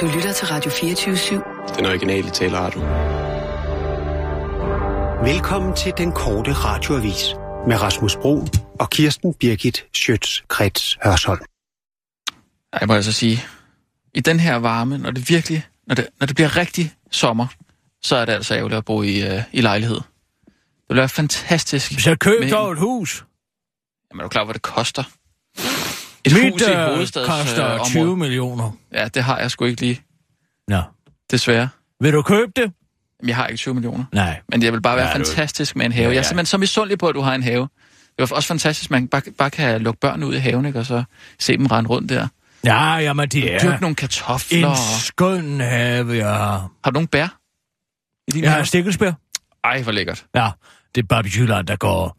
Du lytter til Radio 24-7. Den originale taleradio. Velkommen til den korte radioavis med Rasmus Bro og Kirsten Birgit Schøtz-Krets Hørsholm. Jeg må altså sige, i den her varme, når det virkelig, når det, når det bliver rigtig sommer, så er det altså ærgerligt at bo i, uh, i lejlighed. Det være fantastisk. Så køb dog et hus. Jamen, er du klar, hvad det koster? Et Mit hus i øh, hovedstadsområdet. koster 20 millioner. Ja, det har jeg sgu ikke lige, Nå. desværre. Vil du købe det? Jeg har ikke 20 millioner. Nej. Men det vil bare være Ja, ja, du- fantastisk med en have. Ja, Ja, ja. Jeg er simpelthen så misundelig på, at du har en have. Det er også fantastisk, at man bare, bare kan lukke børn ud i haven, ikke? og så se dem rende rundt der. Ja, jamen det Ja. Dyrke er nogle kartofler. en skøn have, jeg har. Har du nogle bær? I din Jeg har have? stikkelsbær. Ej, hvor lækkert. Ja, det er Barbie Jylland, der går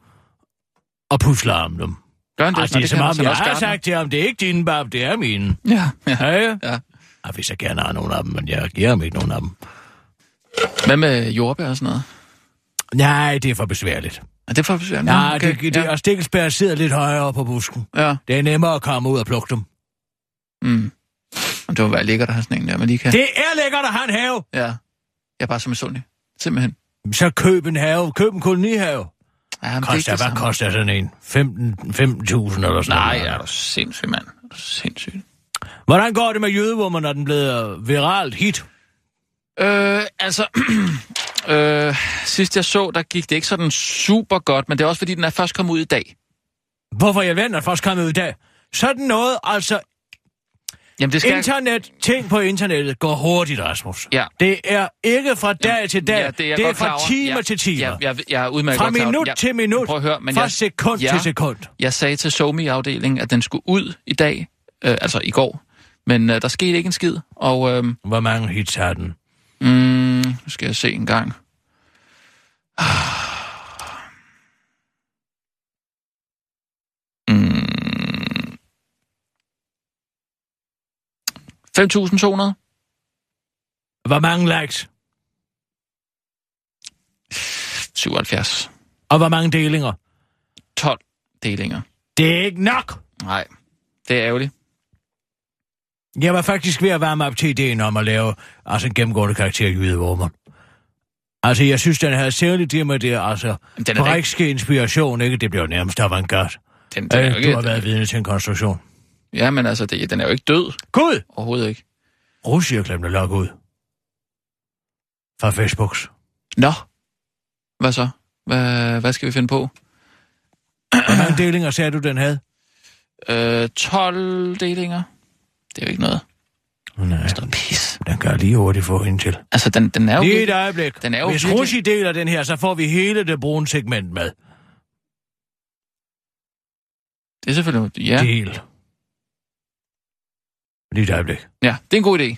og pusler om dem. Gør han det? Nå, det er som kan han om, så jeg har sagt til ham, det er ikke dine bab, det er mine. Ja, ja. Ja, ja. ja. Og hvis jeg gerne har nogen af dem, men jeg giver ham ikke nogen af dem. Hvad med jordbær og sådan noget? Nej, det er for besværligt. Er det for besværligt? Ja, okay. det, det, ja. og stikkelsbær sidder lidt højere på busken. ja. Det er nemmere at komme ud og plukke dem. Mm. Og det må være lækkert at have sådan en der, man lige kan... Det er lækkert at have en have. Ja. Jeg er bare så misundelig. Simpelthen. Så køb en have. Køb en kolonihave. Ja, men er Koster, hvad koster sådan en? 15 15.000 eller sådan Nej, noget. er du sindssyg, mand. Er du sindssyg. Hvordan går det med jødevummer, når den blevet viralt hit? Øh, altså... øh, sidst jeg så, der gik det ikke sådan super godt, men det er også fordi, den er først kommet ud i dag. Hvorfor jeg venter først kommet ud i dag? Sådan noget, altså Jamen, det skal internet, ting på internettet går hurtigt, Rasmus. Ja. Det er ikke fra dag til dag. Ja, det er, det er fra timer ja, til timer. Ja, jeg, jeg er udmærket fra minut jeg, til minut. Prøv at høre, men fra jeg, sekund ja, til sekund. Jeg sagde til Somi-afdelingen, at den skulle ud i dag, øh, altså i går. Men øh, der skete ikke en skid, og øh, Hvor mange hits har den? mm, nu skal jeg se en gang. Mm. 5.200? Hvor mange likes? 77. Og hvor mange delinger? 12 delinger. Det er ikke nok. Nej, det er ærgerligt. Jeg var faktisk ved at varme op til ideen om at lave altså en gennemgående karakter i jydevummer. Altså, jeg synes, den havde særligt det med det, altså, den er brækske inspiration, ikke? Det blev nærmest avantgarde. Den, den er Øh, ikke, du har været vidne til en konstruktion. Ja, men altså, det, den er jo ikke død. Gud! Overhovedet ikke. Ruscirklen blev lukket ud. Fra Facebooks. Nå. Hvad så? Hvad, hvad skal vi finde på? Hvor mange delinger sagde du, den havde? Øh, 12 delinger. Det er jo ikke noget. Nej, Det er pis. den kan jeg lige hurtigt få hende til. Altså, den, den er jo... Lige et øjeblik. Den er jo Hvis virkelig- Russi deler den her, så får vi hele det brune segment med. Det er selvfølgelig... Ja. Del. Lige et øjeblik. ja, det er en god idé.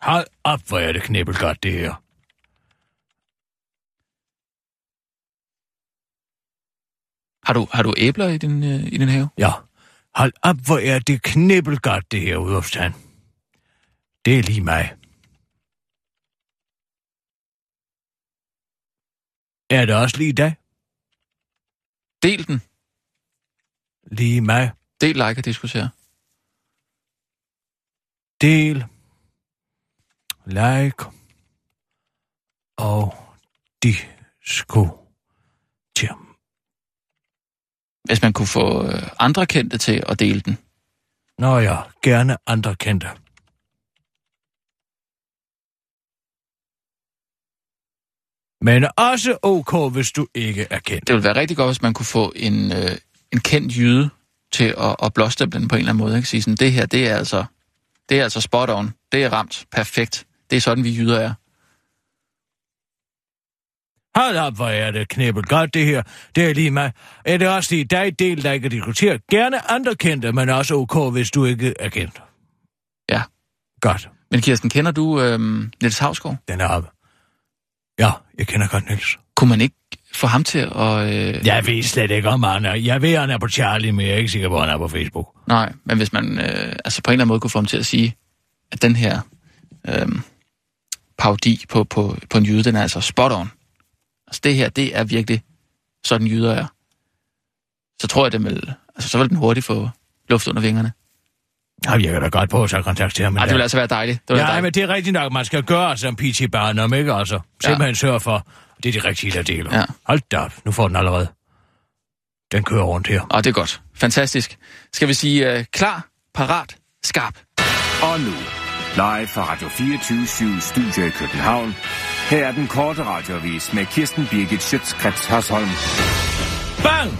Hold op, hvor er det knibbel godt, det her. Har du, har du æbler i din, øh, i din have? Ja. Hold op, hvor er det knibbel godt, det her udopstand. Det er lige mig. Er det også lige dig? Del den. Lige mig. Del, like og diskutere. Del. Like. Og diskuter. Hvis man kunne få øh, andre kendte til at dele den. Nå ja, gerne andre kendte. Men også ok, hvis du ikke er kendt. Det ville være rigtig godt, hvis man kunne få en, øh, en kendt jyde til at, at blåstemple den på en eller anden måde. Ikke? Sige sådan, det her, det er altså, det er altså spot on. Det er ramt. Perfekt. Det er sådan, vi jyder er. Hold op, hvor er det knibbel godt, det her. Det er lige mig. Er det også lige dig del, der ikke diskuterer? Gerne andre kendte, men også ok, hvis du ikke er kendt. Ja. Godt. Men Kirsten, kender du øhm, Niels Havsgaard? Den er oppe. Ja, jeg kender godt Niels. Kunne man ikke få ham til at... Øh... Jeg ved slet ikke, om han er. Jeg ved, han er på Charlie, men jeg er ikke sikker på, at han er på Facebook. Nej, men hvis man øh, altså på en eller anden måde kunne få ham til at sige, at den her øh, parodi på, på, på en jyde, den er altså spot on. Altså det her, det er virkelig sådan jyder er. Så tror jeg, det vil, altså, så vil den hurtigt få luft under vingerne. Han virker da godt på, jeg kontakterer ham. Ej, det vil altså være dejligt. Det vil være Ja, dejligt. men det er rigtigt nok, man skal gøre som P.T. Barnum, ikke altså? Simpelthen sørge for, det er de rigtige, der deler. Ja. Hold da op, nu får den allerede. Den kører rundt her. Og det er godt. Fantastisk. Skal vi sige uh, klar, parat, skarp. Og nu, live fra Radio 24 Studio i København. Her er den korte radiovis med Kirsten Birgit Schøtzgrads Hasholm. Bang!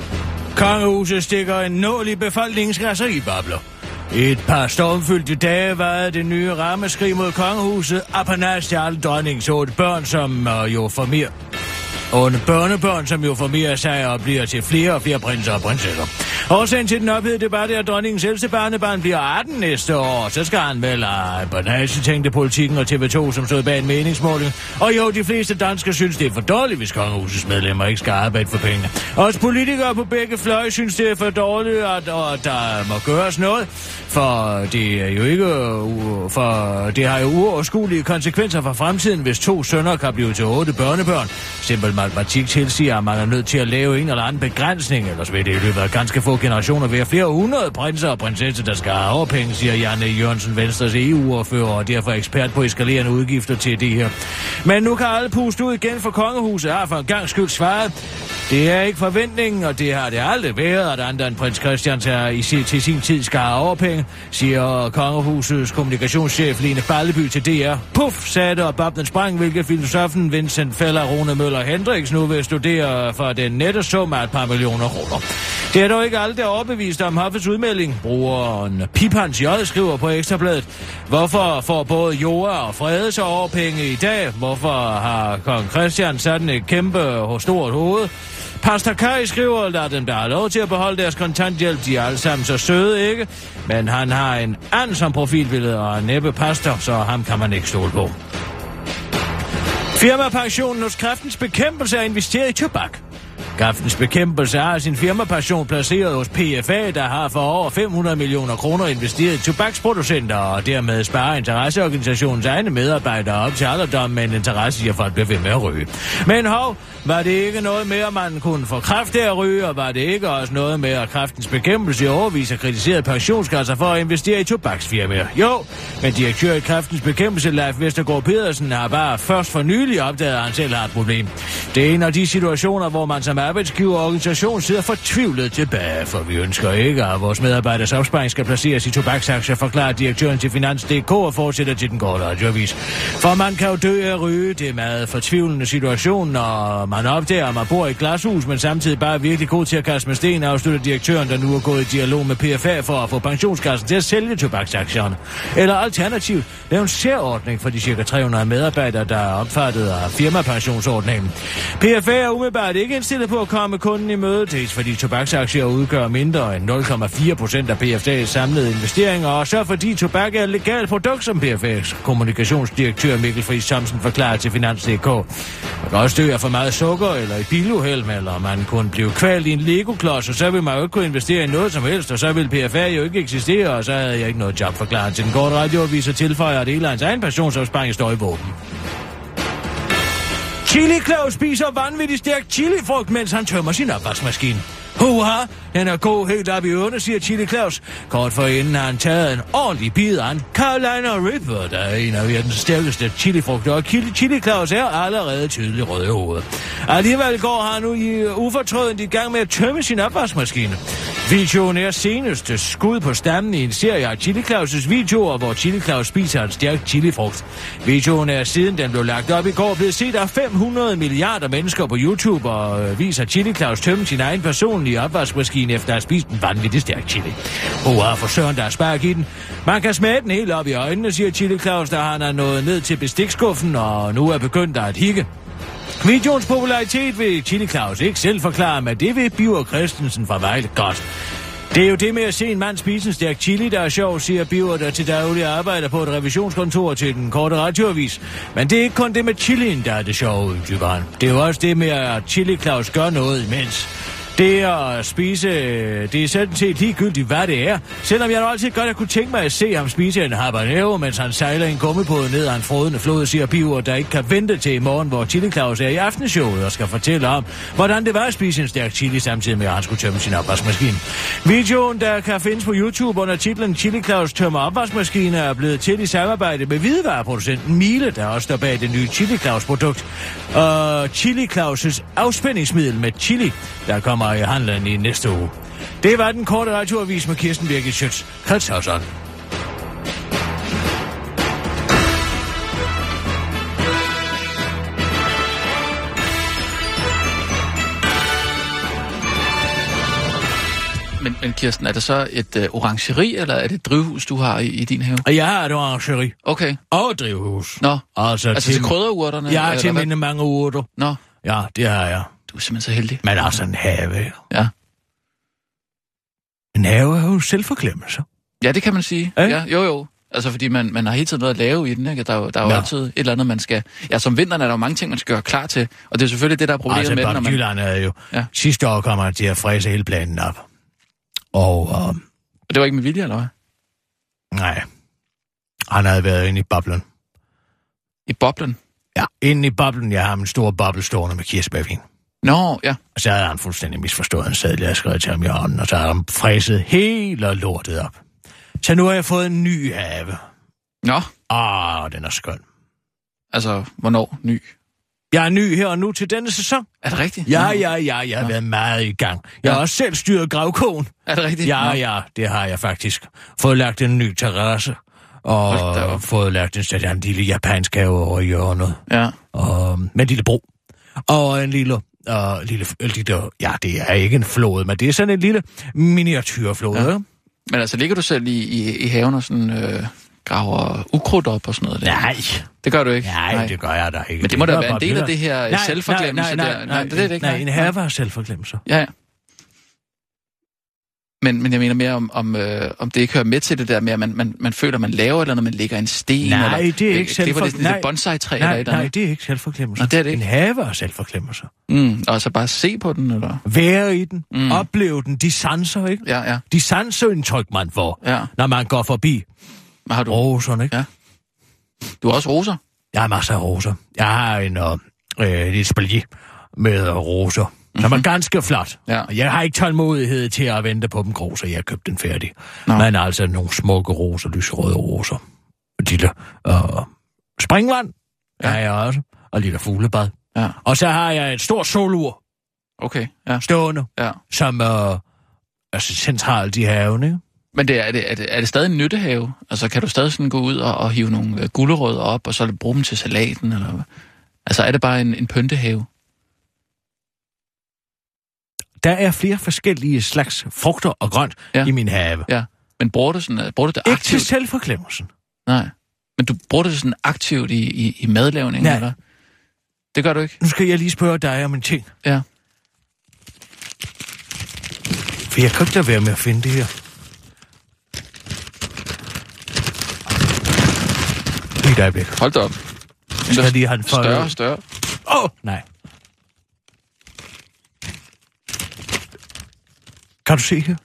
Kongehuset stikker en nål i befolkningens rasseribabler. Et par stormfyldte dage var det nye rammeskrig mod kongehuset, apanage til alle dronningens otte børn, som uh, jo får mere og børnebørn, som jo formerer sig og bliver til flere og flere prinser og prinsesser. Årsagen til den ophedede debat er, at dronningens ældste barnebarn bliver 18 næste år. Så skal han vel øh, have banage, tænkte politikken og TV2, som stod bag en meningsmåling. Og jo, de fleste danskere synes, det er for dårligt, hvis kongehusets medlemmer ikke skal arbejde for pengene. Også politikere på begge fløje synes, det er for dårligt, at, og der må gøres noget. For det er jo ikke... For det har jo uoverskuelige konsekvenser for fremtiden, hvis to sønner kan blive til otte børnebørn. Simpel matematik tilsiger, at man er nødt til at lave en eller anden begrænsning, ellers vil det i løbet af ganske få generationer være flere hundrede prinser og prinsesser, der skal have overpenge, siger Janne Jørgensen, Venstres EU-ordfører, og derfor ekspert på eskalerende udgifter til det her. Men nu kan alle puste ud igen for kongehuset, har for en gang skyld svaret. Det er ikke forventningen, og det har det aldrig været, at andre end prins Christian til, i, sin- til sin tid skal have overpenge, siger kongehusets kommunikationschef Line Balleby til DR. Puff, sagde det, og Babden sprang, hvilket filosofen Vincent Feller Rune Møller Hendricks nu vil studere for den nette sum af et par millioner kroner. Det er dog ikke alle, der er overbevist om Hoffets udmelding. Brugeren Pipans J. skriver på Ekstrabladet. Hvorfor får både Joa og Frede så overpenge i dag? Hvorfor har kong Christian sådan et kæmpe stort hoved? Pastor Kai skriver, lad dem der har lov til at beholde deres kontanthjælp. De er alle sammen så søde, ikke? Men han har en and som profilbillede og en næppe pastor, så ham kan man ikke stole på. Firmapensionen hos kræftens bekæmpelse er investeret i tobak. Kraftens bekæmpelse har sin firmapassion placeret hos PFA, der har for over 500 millioner kroner investeret i tobaksproducenter, og dermed sparer interesseorganisationens egne medarbejdere op til alderdom med en interesse i at folk bliver ved med at ryge. Men hov, var det ikke noget mere, man kunne få kraft af at ryge, og var det ikke også noget med, at kraftens bekæmpelse i overvis har kritiseret pensionskasser for at investere i tobaksfirmaer? Jo, men direktør i kraftens bekæmpelse, Leif Vestergaard Pedersen, har bare først for nylig opdaget, at han selv har et problem. Det er en af de situationer, hvor man som arbejdsgiver og organisation sidder fortvivlet tilbage, for vi ønsker ikke, at vores medarbejders opsparing skal placeres i tobaksaktier, forklarer direktøren til Finans.dk og fortsætter til den korte radioavis. For man kan jo dø af ryge, det er meget fortvivlende situation, når man opdager, at man bor i et glashus, men samtidig bare er virkelig god til at kaste med sten, afslutter direktøren, der nu er gået i dialog med PFA for at få pensionskassen til at sælge tobaksaktierne. Eller alternativt, lave en særordning for de cirka 300 medarbejdere, der er omfattet af firmapensionsordningen. PFA er umiddelbart ikke indstillet på at komme kunden i møde, dels fordi tobaksaktier udgør mindre end 0,4 procent af PFD's samlede investeringer, og så fordi tobak er et legalt produkt, som PFA's kommunikationsdirektør Mikkel Friis Thomsen forklarer til Finans.dk. Man kan også dø af for meget sukker eller et biluheld, eller man kunne blive kvalt i en Lego-klods, og så vil man jo ikke kunne investere i noget som helst, og så vil PFA jo ikke eksistere, og så havde jeg ikke noget job forklaret til den korte radioavis og tilføjer, at hele hans egen pensionsopsparing står i våben. Chili Claus spiser vanvittigt stærk chilifrugt, mens han tømmer sin opvaskemaskine. Huha, den er god helt op i ørene, siger Chili Claus. Kort for inden har han taget en ordentlig bid af en Carolina Reaper, der er en af verdens stærkeste chilifrugter, og Chili, Chili Claus er allerede tydelig rød i hovedet. Alligevel går han nu i ufortrødent i gang med at tømme sin opvaskemaskine. Videoen er seneste skud på stammen i en serie af Chili Claus' videoer, hvor Chili Claus spiser en stærk chilifrugt. Videoen er siden den blev lagt op i går blevet set af 500 milliarder mennesker på YouTube og øh, viser Chili Claus tømme sin egen personlige opvaskemaskine efter at have spist en vanvittig stærk chili. Hoa for søren, der er spark i den. Man kan smage den helt op i øjnene, siger Chili Claus, da han er nået ned til bestikskuffen og nu er begyndt at hikke. Videoens popularitet vil Chili Claus ikke selv forklare, men det vil Biver Christensen fra Vejle godt. Det er jo det med at se en mand spise en stærk chili, der er sjov, siger Biver, der til daglig arbejder på et revisionskontor til den korte radioavis. Men det er ikke kun det med chilien, der er det sjove, uddyber han. Det er jo også det med, at Chili Claus gør noget imens. Det at spise, det er sådan set ligegyldigt, hvad det er. Selvom jeg altid godt at kunne tænke mig at se ham spise en habanero, mens han sejler en gummibåd ned ad en frodende flod, siger Piver, der ikke kan vente til i morgen, hvor Chili Claus er i aftenshowet og skal fortælle om, hvordan det var at spise en stærk chili, samtidig med at han skulle tømme sin opvaskemaskine. Videoen, der kan findes på YouTube under titlen Chili Claus tømmer opvaskemaskine, er blevet til i samarbejde med hvidevareproducenten Miele, der også står bag det nye Chili Claus produkt. Og Chili Claus' afspændingsmiddel med chili, der kommer i handlen i næste uge. Det var den korte radioavis med Kirsten Birgit Schøtz. Kretshavsson. Men, men Kirsten, er det så et øh, orangeri, eller er det et drivhus, du har i, i din have? Jeg har et orangeri Okay. og drivhus. Nå, Altså, altså til krydderurterne? Jeg har eller til mine mange urter. Nå, Ja, det har jeg. Du er simpelthen så heldig. Men altså en have. Ja. En have er jo selvforglemmelse. Ja, det kan man sige. Ja. Ja, jo, jo. Altså, fordi man, man har hele tiden noget at lave i den, ikke? Der, er jo- der er jo Ja. altid et eller andet, man skal... Ja, som vinteren er der jo mange ting, man skal gøre klar til. Og det er selvfølgelig det, der er problemet Altså, med Bob når man... Dylan er jo... Ja. Sidste år kommer han til at fræse hele planen op. Og, øh, Og det var ikke med vilje, eller hvad? nej. Han havde været inde i boblen. I boblen. Ja, inde i boblen. Jeg har en stor boble stående med kirsebærvin. Nå, ja. Og så havde han fuldstændig misforstået en sædel, jeg havde skrevet til ham i hånden, og så har han fræset hele lortet op. Så nu har jeg fået en ny have. Nå, Ah, den er skøn. altså, hvornår? Ny? Jeg er ny her og nu til denne sæson. Er det rigtigt? Ja, Nå. ja, ja, jeg har været meget i gang. Jeg har Ja. også selv styret gravkogen. Er det rigtigt? Ja, Nå. ja, det har jeg faktisk. Fået lagt en ny terrasse. Og fået lagt en, en lille japansk have over i hjørnet. Ja. Og, med en lille bro. Og en lille, uh, lille, lille, ja, det er ikke en flod, men det er sådan en lille miniatyrflod. Ja. Men altså, ligger du selv i, i, i haven og sådan øh, graver ukrudt op og sådan noget? Der? Nej, Det gør du ikke? nej, nej, det gør jeg da ikke. Men det må da være en del af det her nej, selvforglemmelse nej, nej, der. Nej, det er det ikke. Nej, en have er selvforglemmelse. Ja, ja. Men, men jeg mener mere om, om, øh, om det ikke hører med til det der med, at man, man, man føler, at man laver et eller andet, man lægger en sten. Nej, eller, det er ikke Det var selvfor- det, det nej. bonsai-træ eller Nej, et eller nej, andet. det er ikke selvforglemmelse. Nå, det er det ikke. En have er selvforglemmelse. Mm, og så bare se på den, eller? Være i den, Mm. opleve den, de sanser, ikke? Ja, ja. De sanseindtryk, man får, ja. når man går forbi har du, roserne, ikke? Ja. du har også roser? Jeg har masser af roser. Jeg har en øh, øh, lille spalier med roser, mm-hmm. som er ganske flot. Ja. Jeg har ikke tålmodighed til at vente på dem grå, så jeg har købt den færdig. Nå. Men altså nogle smukke roser, lyserøde roser. Og lille øh, springvand ja. Har jeg også, og lille fuglebad. Ja. Og så har jeg et stort solur Okay, ja. stående, ja. som øh, er centralt i haven, ikke? Men det er, er, det, er, det, er det stadig en nyttehave? Altså, kan du stadig sådan gå ud og, og hive nogle øh, gulerødder op, og så bruge dem til salaten? Eller? Altså, er det bare en, en pyntehave? Der er flere forskellige slags frugter og grønt Ja. i min have. Ja. Men bruger du, sådan, bruger du det Ikke til aktivt? selvforklemmelsen. Nej. Men du bruger det sådan aktivt i, i, i madlavningen, Nej. eller? Det gør du ikke? Nu skal jeg lige spørge dig om en ting. Ja. For jeg kan ikke lade være med at finde det her. Lige et øjeblik. Hold da op. Jeg skal lige have den foldet Større større. Åh, oh, nej. Kan du se her?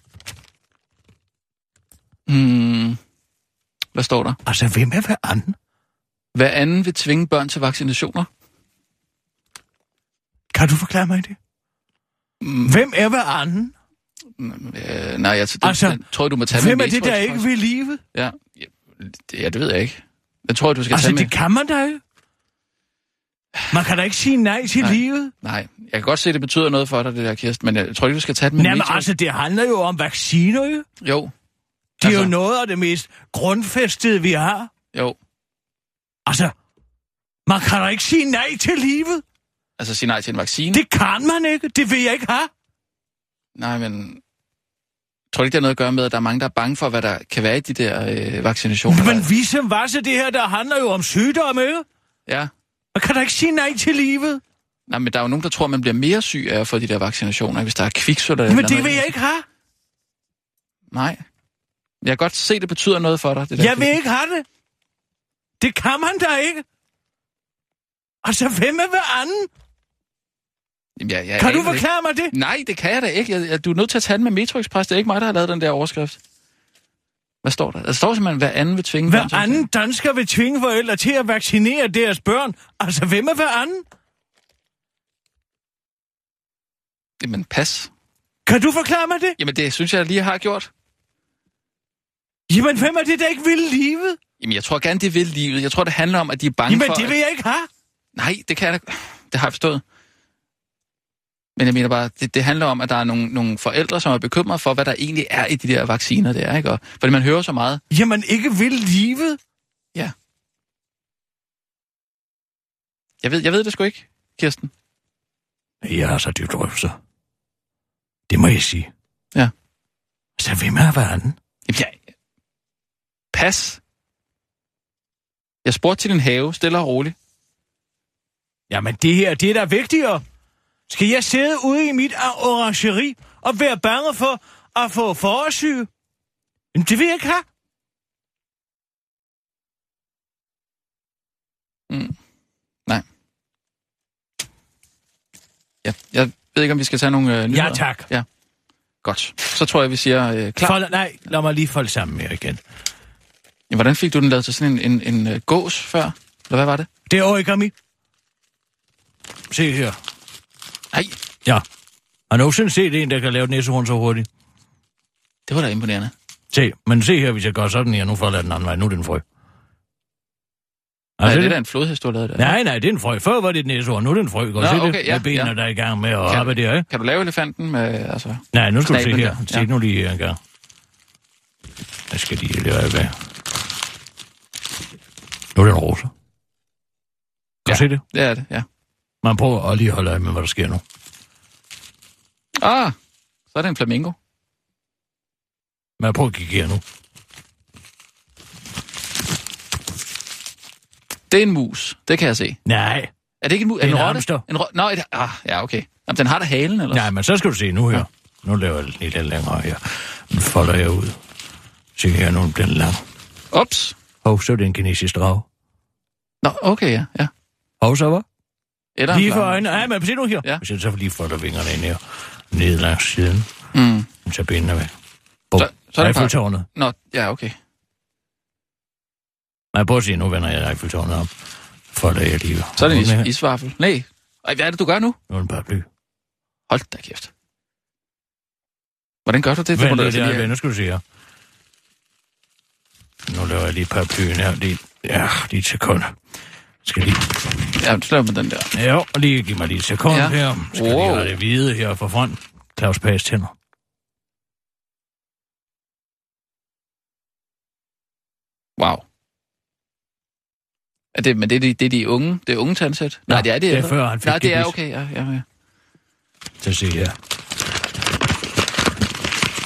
Hmm. Hvad står der? Altså, hvem er hver anden? Hver anden vil tvinge børn til vaccinationer. Kan du forklare mig det? Mm, Hvem er hver anden? øh, nej, jeg den, Altså, altså, den, tror jeg, du må tage Hvem med er det, der ikke vil livet? Ja, ja, det, ja, det ved jeg ikke. Det tror jeg, du skal Altså, tage med. det kan man da ikke. Man kan da ikke sige nej til Nej. livet. Nej, jeg kan godt se, at det betyder noget for dig, det der, Kirsten, men jeg tror ikke, du skal tage det med Jamen Metrox. altså, det handler jo om vacciner, jo. Jo. Det er Altså- jo noget af det mest grundfæstede, vi har. Jo. Altså, man kan da ikke sige nej til livet. Altså, sige nej til en vaccine? Det kan man ikke. Det vil jeg ikke have. Nej, men... Tror du ikke, det har noget at gøre med, at der er mange, der er bange for, hvad der kan være i de der øh, vaccinationer? Men vi som var så det her, der handler jo om sygdomme, ikke? Ja. Man kan da ikke sige nej til livet. Nej, men der er jo nogen, der tror, man bliver mere syg af at få de der vaccinationer, hvis der er kviksøl eller Men det vil jeg ikke have. Nej. Jeg kan godt se, at det betyder noget for dig, det der. Jeg vil ikke have det. Det kan man da ikke. Altså, hvem er hver anden? Jamen, jeg, jeg Kan du forklare mig det? Nej, det kan jeg da ikke. Jeg, jeg, du er nødt til at tage den med Metro Express. Det er ikke mig, der har lavet den der overskrift. Hvad står der? Der står simpelthen, hver anden vil tvinge børn Hver at- anden dansker vil tvinge forældre til at vaccinere deres børn. Altså, hvem er hver anden? Jamen, pas. Kan du forklare mig det? Jamen, det synes jeg lige har gjort. Jamen, hvem er det, der ikke vil livet? Jamen, jeg tror gerne, det vil livet. Jeg tror, det handler om, at de er bange Jamen, for... det at- vil jeg ikke have. Nej, det kan jeg da... Det har jeg forstået. Men jeg mener bare, det, det handler om, at der er nogle, nogle forældre, som er bekymrede for, hvad der egentlig er i de der vacciner der, ikke? Og, fordi man hører så meget. Jamen, ikke vil livet. Ja. Jeg ved, jeg ved det sgu ikke, Kirsten. Jeg har så dybt røvser. Det må jeg sige. Ja. Så hvem er hver anden? Jamen, jeg... Pas. Jeg spurgte til din have, stille og roligt. Jamen, det her, det er da vigtigere. Skal jeg sidde ude i mit orangeri og være bange for at få forårsyge? Jamen, det vil jeg ikke have. Nej. Ja, jeg ved ikke, om vi skal tage nogle øh, nyheder. Ja, tak. Ja. Godt. Så tror jeg, vi siger øh, klar. Fold, nej, lad mig lige folde sammen mere igen. Ja, hvordan fik du den lavet til sådan en, en, en uh, gås før? Eller hvad var det? Det er origami. Se her. Nej, Ja. Har nogensinde set en, der kan lave et næsehorn så hurtigt? det var da imponerende. Se, men se her, hvis jeg gør sådan her, nu folder jeg den anden vej. Nu er det en frø. Nej, Altså, det er da en flodhest, du har lavet der. Nej, nej, det er en frø. Før var det et næsehorn, nu er det en frø. Kan Nå, se okay, det? ja, med benene, ja. der er i gang med at Kan- arbejde der, ikke? Kan du lave elefanten med, altså... Nej, nu skal du se her. der, Se ja. nu lige her engang. Hvad skal de lade være? Nu er det en rosa. Kan Ja. du se det? Det er det, ja. Man prøver at lige holde øje med, hvad der sker nu. Ah, så er det en flamingo. Man prøver at kigge her nu. Det er en mus, det kan jeg se. Nej, Er det ikke en mus? Det er en en rotte? hamster. En rotte? Nå, et, ah, ja, okay. Jamen, den har da halen, eller? nej, men så skal du se nu her. Nu laver jeg lidt længere her. Nu folder jeg ud. Se her, nu bliver den lang. Ups. Hov, så er det en kinesisk drag. Nå, okay, ja. ja. Hov, så hvad? Eller en Lige for øjnene. Nej, men se nu her. Ja. Hvis jeg så lige folder vingerne ind her. Ned langs siden. Mm. Så benene væk. Bum. Så- så er det Eiffeltårnet. Nå, ja, okay. Nej, prøv at se, nu vender jeg Eiffeltårnet op. Folder jeg lige. Så er det en is, isvaffel. Nej. Ej, hvad er det, du gør nu? Nu er den bare bly. Hold da kæft. Hvordan gør du det? Det Vent lige ja, have- nu skal du se her. Nu laver jeg lige paraplyen her. Lige, ja, lige et sekund. Skal lige... Ja, så laver man den der. Ja, og lige giv mig lige et sekund Ja. ja. her. Skal Wow. lige have det hvide her for front. Claus Pages tænder. Wow. Er det, men det er de, det er de unge, det er unge tandsæt? Nej, det er det det er før han fik Nej, det er okay, ja, ja, ja. Så se her.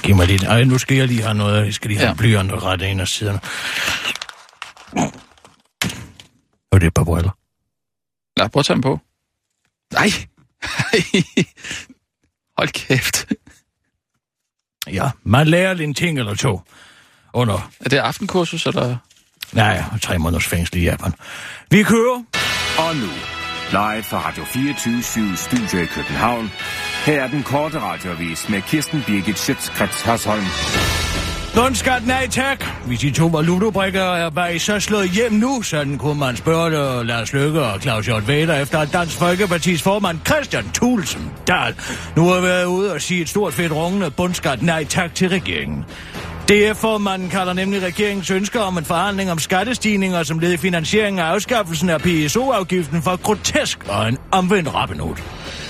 Giv mig lige... Ej, nu skal jeg lige have noget. Jeg skal lige have Ja. ja. blyant og rette en af siderne. Og det er et par briller. Lad prøv at tage dem på. Nej. Hold kæft. Ja, man lærer lige en ting eller to. Under, Er det aftenkursus, eller? nej, tre måneders fængsel i Japan. Vi kører. Og nu, live fra Radio 24 Studio i København. Her er den korte radiovis med Kirsten Birgit Schøtzgrads Hasholm. Bundskat, nej tak. Hvis de to valutabrikker var bare så slået hjem nu, sådan kunne man spørge det, Lars Løkke og Claus Hjort Vader efter at Dansk Folkepartis formand Christian Thulsen Dahl nu har været ude og sige et stort fedt rungende bundskat nej tak til regeringen. DF-formanden kalder nemlig regeringens ønsker om en forhandling om skattestigninger som led i finansieringen af afskaffelsen af PSO-afgiften for grotesk og en omvendt rappenot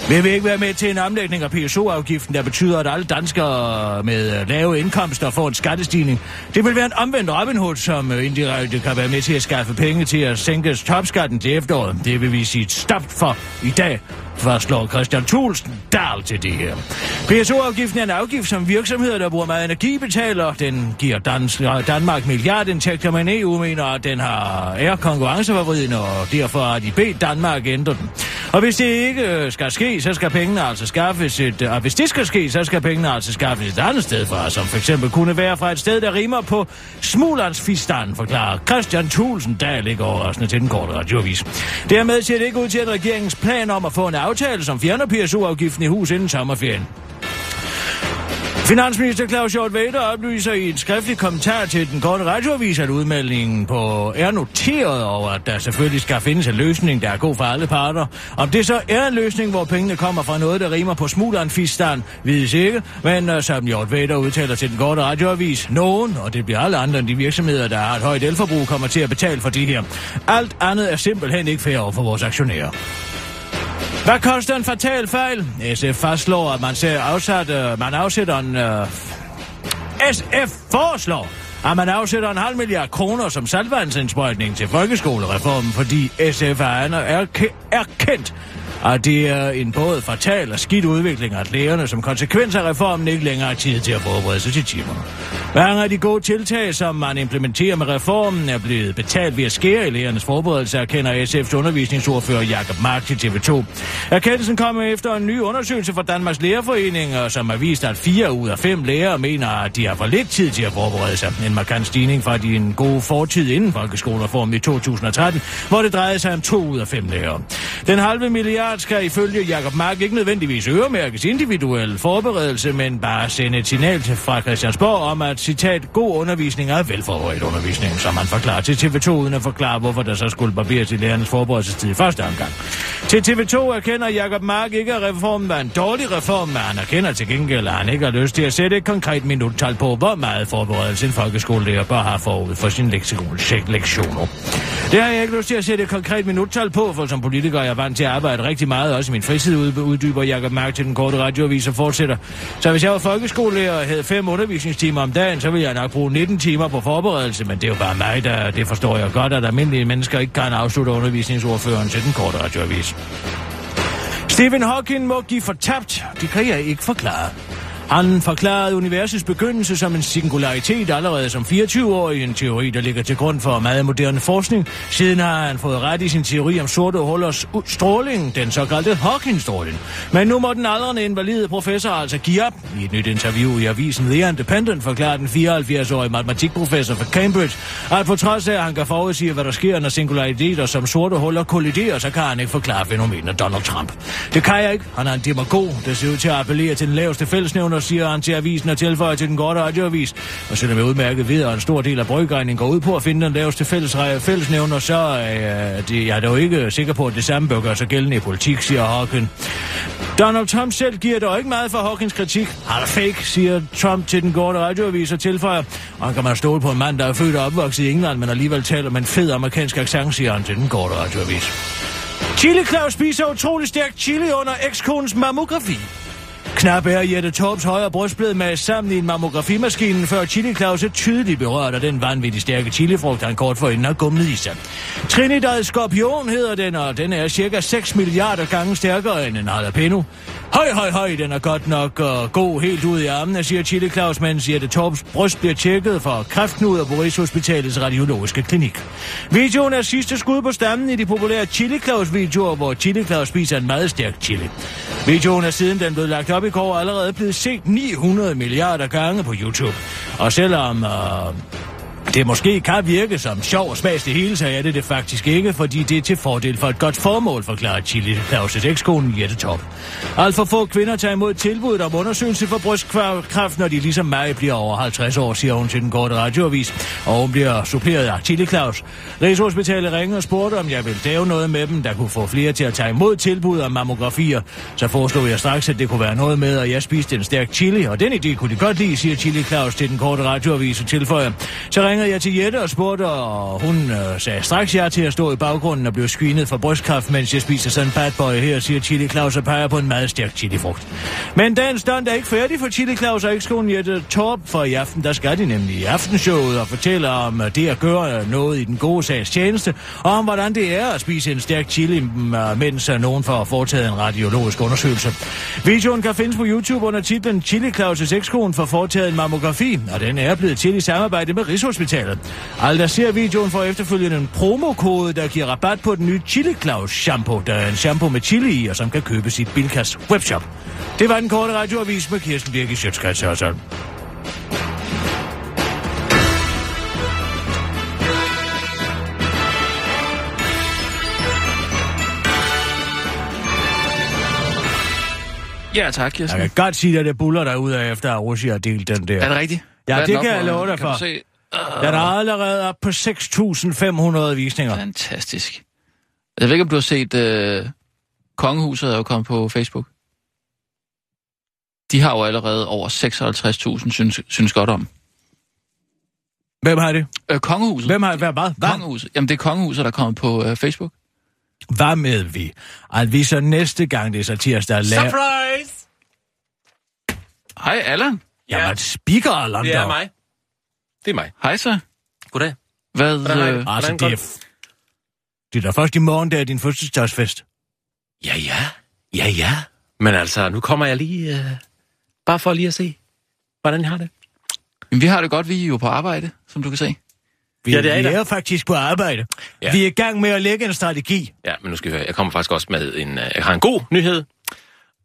vil ikke være med til en omlægning af PSO-afgiften, der betyder, at alle danskere med øh, lave indkomster får en skattestigning. Det vil være en omvendt Robin Hood, som øh, indirekte kan være med til at skaffe penge til at sænke topskatten til efteråret. Det vil vi sige stop for i dag, fastslår Christian Thulsen Dahl til det her. PSO-afgiften er en afgift, som virksomheder, der bruger meget energi, betaler. Den giver Dans Danmark milliardindtægter, men EU mener, at den har er konkurrenceforvridende, og derfor har de bedt Danmark ændre den. Og hvis det ikke øh, skal ske, så skal pengene altså skaffes et... Og hvis det skal ske, så skal pengene altså skaffes et andet sted fra, som for eksempel kunne være fra et sted, der rimer på Smulandsfistan, forklarer Christian Thulsen Dahl ikke overraskende til den korte radiovis. Dermed ser det ikke ud til, at regeringens plan om at få en aftale, som fjerner PSU-afgiften i hus inden sommerferien. Finansminister Claus Hjort Vader oplyser i en skriftlig kommentar til den korte radioavis, at udmeldingen på er noteret over, at der selvfølgelig skal findes en løsning, der er god for alle parter. Om det så er en løsning, hvor pengene kommer fra noget, der rimer på smugleren fistan, vides ikke, men uh, som Hjort Vader udtaler til den korte radioavis, nogen, og det bliver alle andre end de virksomheder, der har et højt elforbrug, kommer til at betale for det her. Alt andet er simpelthen ikke fair over for vores aktionærer. Hvad koster en fatal fejl? SF fastslår, at man, ser afsat, øh, man afsætter en... Øh... SF foreslår, at man afsætter en halv milliard kroner som saltvandsindsprøjtning til folkeskolereformen, fordi SF er, er, er kendt at det er en både fatal og skidt udvikling, at lægerne som konsekvens af reformen ikke længere har tid til at forberede sig til timerne. Mange af de gode tiltag, som man implementerer med reformen, er blevet betalt ved at skære i lægernes forberedelse, erkender SF's undervisningsordfører Jakob Mark til TV2. Erkendelsen kommer efter en ny undersøgelse fra Danmarks Lærerforening, som har vist, at fire ud af fem lærere mener, at de har for lidt tid til at forberede sig. En markant stigning fra din gode fortid inden folkeskolereformen i 2013, hvor det drejede sig om to ud af fem lærere. Den halve milliard skal ifølge Jakob Mark ikke nødvendigvis øremærkes individuel forberedelse, men bare sende et signal til fra Christiansborg om, at citat, god undervisning er velforberedt undervisning, som man forklarer til TV2, uden at forklare, hvorfor der så skulle barberes i lærernes forberedelsestid i første omgang. Til TV2 erkender Jakob Mark ikke, at reformen var en dårlig reform, men han erkender til gengæld, at han ikke har lyst til at sætte et konkret minuttal på, hvor meget forberedelse en folkeskolelærer bør have forud for sin lektioner. Det har jeg ikke lyst til at sætte et konkret minuttal på, for som politiker er jeg vant til at arbejde rigtig meget, også i min fritid uddyber Jakob Mark til den korte radioavis og fortsætter. Så hvis jeg var folkeskolelærer og havde fem undervisningstimer om dagen, så ville jeg nok bruge 19 timer på forberedelse, men det er jo bare mig, der det forstår jeg godt, at almindelige mennesker ikke kan afslutte undervisningsordføreren til den korte radioavis. Stephen Hawking må give fortabt. Det kan jeg ikke forklare. Han forklarede universets begyndelse som en singularitet allerede som 24-årig, en teori, der ligger til grund for meget moderne forskning. Siden har han fået ret i sin teori om sorte hullers stråling, den såkaldte Hawking-stråling. Men nu må den aldrende invalide professor altså give op. I et nyt interview i avisen The Independent forklarer den 74-årige matematikprofessor fra Cambridge, at på trods af, at han kan forudsige, hvad der sker, når singulariteter som sorte huller kolliderer, så kan han ikke forklare fænomenet Donald Trump. Det kan jeg ikke. Han er en demagog, der ser ud til at appellere til den laveste fællesnævner siger han til avisen og tilføjer til den korte radioavis. Og selvom jeg udmærket ved, at en stor del af brygregningen går ud på at finde den laveste fælles, fællesnævner, så er det, jeg er dog ikke sikker på, at det samme bør gøre sig gældende i politik, siger Hawken. Donald Trump selv giver dog ikke meget for Hawkins kritik. Han er fake, siger Trump til den korte radioavis og tilføjer. Og han kan man stole på en mand, der er født og opvokset i England, men alligevel taler med en fed amerikansk accent, siger han til den korte radioavis. Chili Claus spiser utrolig stærk chili under ekskonens mammografi. Knap er Jette Torps højre bryst blev med sammen i en mammografimaskine, før Chili Claus er tydeligt berørt af den vanvittigt stærke chilifrugt, han kort forinden har gumlet i sig. Trinidad Skorpion hedder den, og den er cirka 6 milliarder gange stærkere end en jalapeno. Høj, høj, høj, den er godt nok og god helt ud i armene, siger Chili Claus, mens Jette Torps bryst bliver tjekket for kræftknuder på Rigshospitalets radiologiske klinik. Videoen er sidste skud på stammen i de populære Chili Claus videoer, hvor Chili Claus spiser en meget stærk chili. Videoen er siden den blev lagt op i går allerede blevet set 900 milliarder gange på YouTube. Og selvom øh, det måske kan virke som sjov og smags det hele, så er det det faktisk ikke, fordi det er til fordel for et godt formål, forklarer Chili Claus' ekskone Jette Top. Alt for få kvinder tager imod tilbuddet om undersøgelse for brystkræft, når de ligesom mig bliver over 50 år, siger hun til den korte radioavis, og hun bliver suppleret af Chili Claus. Rigshospitalet ringer og spurgte, om jeg ville lave noget med dem, der kunne få flere til at tage imod tilbud om mammografier. Så foreslog jeg straks, at det kunne være noget med, at jeg spiste en stærk chili, og den idé kunne de godt lide, siger Chili Claus til den korte radioavis og tilføjer. Så ringede jeg til Jette og spurgte, og hun øh, sagde straks ja til at stå i baggrunden og blive screenet for brystkræft, mens jeg spiser sådan en bad boy her, siger Chili Claus og peger på en meget stærk chilifrugt. Men dagens stund er ikke færdig for Chili Claus og ekskonen Jette Torp, for i aften, der skal de nemlig i aftenshowet og fortælle om øh, det at gøre noget i den gode sags tjeneste, og om hvordan det er at spise en stærk chili, mm, øh, mens øh, nogen får foretaget en radiologisk undersøgelse. Videoen kan findes på YouTube under titlen Chili Claus' ekskone får foretaget en mammografi, og den er blevet til i samarbejde med Rigshospitalet. Alle, der ser videoen, får efterfølgende en promokode, der giver rabat på den nye Chili Claus shampoo, der er en shampoo med chili i, og som kan købes i Bilkas webshop. Det var den korte radioavis med Kirsten Birk i Sjøtskrets Hørsholm. Ja, tak, Kirsten. Jeg kan godt sige, at det buller der ud af, efter at Russi har delt den der. Er det rigtigt? Ja, Hvad det kan jeg love dig Kan for. du se? Den er allerede op på 6.500 visninger. Fantastisk. Jeg ved ikke, om du har set, øh, Kongehuset er jo kommet på Facebook. De har jo allerede over 56.000 synes, synes godt om. Hvem har det? Øh, kongehuset. Hvem har hvad? Hvad? Hvad, Kongehuset. Jamen, det er Kongehuset, der er kommet på øh, Facebook. hvad med vi? At vi så næste gang, det er så tirsdag, laver... Surprise! Hej, Allan. Jamen, speaker, Allan, Det er mig. Det er mig. Hej så. Goddag. Hvad, Hvordan øh, Altså, Hvordan det er, det er da først i morgen, der er din fødselsdagsfest. Ja, ja. Ja, ja. Men altså, nu kommer jeg lige... Øh, bare for lige at se, hvordan jeg har det. jamen, vi har det godt, vi er jo på arbejde, som du kan se. Vi, Ja, det er vi er faktisk på arbejde. Ja. Vi er i gang med at lægge en strategi. Ja, men nu skal vi høre. Jeg kommer faktisk også med en... Øh, jeg har en god nyhed,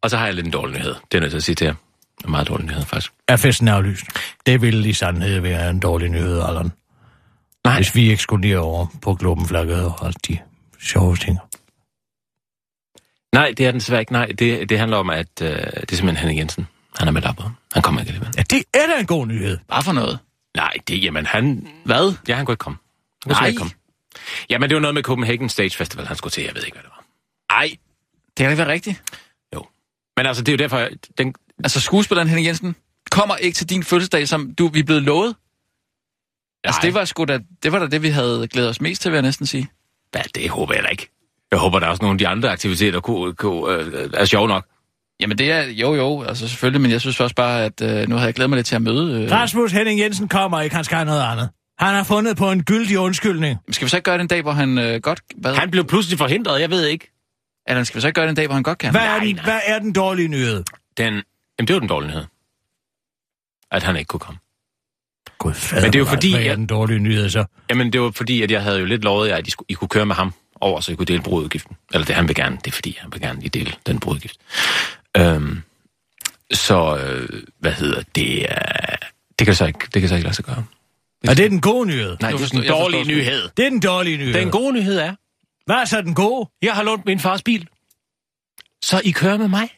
og så har jeg lidt en dårlig nyhed. Det er nødt til at sige til jer. En meget dårlig nyhed, faktisk. Er festen aflyst? Det ville i sandhed være en dårlig nyhed, Allan. Nej, Hvis vi ikke skulle lige over på globenflagget og alt de sjove ting. nej, det er den desværre ikke. Nej, det, det handler om, at øh, det er simpelthen Henning Jensen. Han er med op. Han kommer ikke alligevel. Ja, det er da en god nyhed. Hvad for noget? Nej, det, jamen han... Hvad? Ja, han kunne ikke komme. Han kunne Nej. Nej. ikke komme. Jamen, det var noget med Copenhagen Stage Festival, han skulle til. Jeg ved ikke, hvad det var. Ej, det kan ikke være rigtigt. Men altså, det er jo derfor, den, Altså, skuespilleren Henning Jensen kommer ikke til din fødselsdag, som du vi er blevet lovet. Altså, Nej. det var sgu da det, var da det vi havde glædet os mest til, vil jeg næsten sige. Ja, det håber jeg da ikke. Jeg håber, der er også nogle af de andre aktiviteter, kunne, kunne, øh, er sjove nok. Jamen, det er jo jo, altså selvfølgelig, men jeg synes også bare, at øh, nu havde jeg glædet mig lidt til at møde... Øh, Rasmus Henning Jensen kommer ikke, han skal have noget andet. Han har fundet på en gyldig undskyldning. skal vi så ikke gøre det en dag, hvor han øh, godt... Hvad? Han blev pludselig forhindret, jeg ved ikke. Eller skal vi så ikke gøre det en dag, hvor han godt kan? Hvad er, Nej, den, nej. hvad er den dårlige nyhed? Den, jamen, det var den dårlige nyhed. At han ikke kunne komme. Gud fader, Men det er jo fordi, Hvad er jeg- den dårlige nyhed så? Jamen, det var fordi, at jeg havde jo lidt lovet jer, at I, skulle, I kunne køre med ham over, så I kunne dele brududgiften. Eller det han vil gerne, det er fordi, han vil gerne lige dele den brududgift. Øhm, så, øh, hvad hedder det? Øh, det kan så ikke, det kan så ikke lade sig gøre. Er det den gode nyhed? Nej, det er den dårlige nyhed. Det er den dårlige nyhed. Den gode nyhed er, Hvad er så den gode? jeg har lånt min fars bil. Så I kører med mig?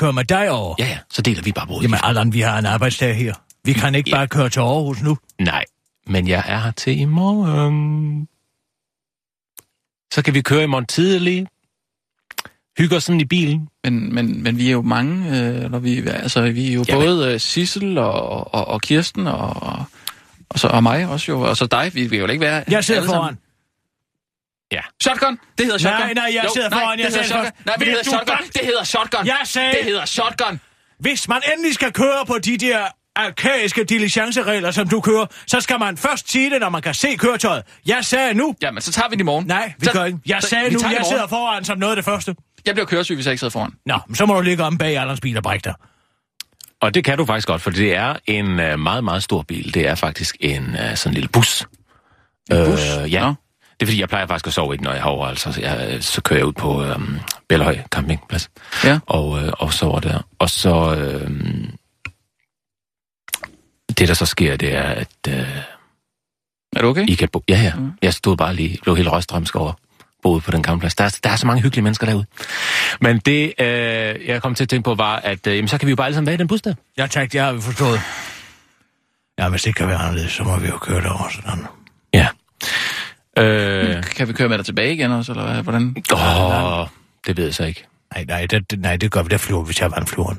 Kør med dig over. Ja, ja, så deler vi bare brududgiften. Jamen, Allan, vi har en arbejdsdag her. Vi kan ikke Ja. bare køre til Aarhus nu. Nej, men jeg er her til i morgen. Så kan vi køre i morgen tidlig. Hygge os sådan i bilen. Men, men, men vi er jo mange, øh, når vi, altså, vi er jo Jamen. både øh, Sissel og, og, og Kirsten og, og, så, og mig også jo, og så dig, vi vil jo ikke være Jeg sidder foran. sammen. Shotgun, det hedder shotgun. Nej, nej, jeg jo, sidder nej, foran, jeg det hedder sidder shotgun. Nej, det hedder shotgun. Det hedder shotgun. Jeg sagde- Det hedder shotgun. Hvis man endelig skal køre på de der arkaiske diligenceregler, som du kører, så skal man først sige det, når man kan se køretøjet. Jeg sagde nu. Jamen, så tager vi det i morgen. Nej, vi så, gør ikke. Jeg så- sagde nu, jeg sidder foran som noget af det første. Jeg bliver køresyg, hvis jeg ikke sidder foran. Nå, men så må du ligge om bag Allans bil og brække dig. Og det kan du faktisk godt, for det er en øh, meget, meget stor bil. Det er faktisk en øh, sådan en lille bus. En bus? Øh, ja. Nå. Det er fordi, jeg plejer faktisk at sove i den, når jeg har over. Altså, så, jeg, øh, så kører jeg ud på øh, Bellehøj campingplads. Ja. Og, øh, og sover der. Og så... Øh, det, der så sker, det er, at øh, Er du okay? I kan bo... Ja, ja. Mm. Jeg stod bare lige, blev helt røstrømsk over boede på den gamle plads. Der er, der er så mange hyggelige mennesker derude. Men det, øh, jeg kom til at tænke på, var, at øh, jamen, så kan vi jo bare alle sammen være i den bus der. Ja, tak, det har vi forstået. Ja, hvis det kan være anderledes, så må vi jo køre derover sådan. Ja. Øh, Kan vi køre med dig tilbage igen også, eller hvad? hvordan? åh, det ved jeg så ikke. Nej, nej, det, nej, det gør vi. Der flyver vi tager vandflyveren.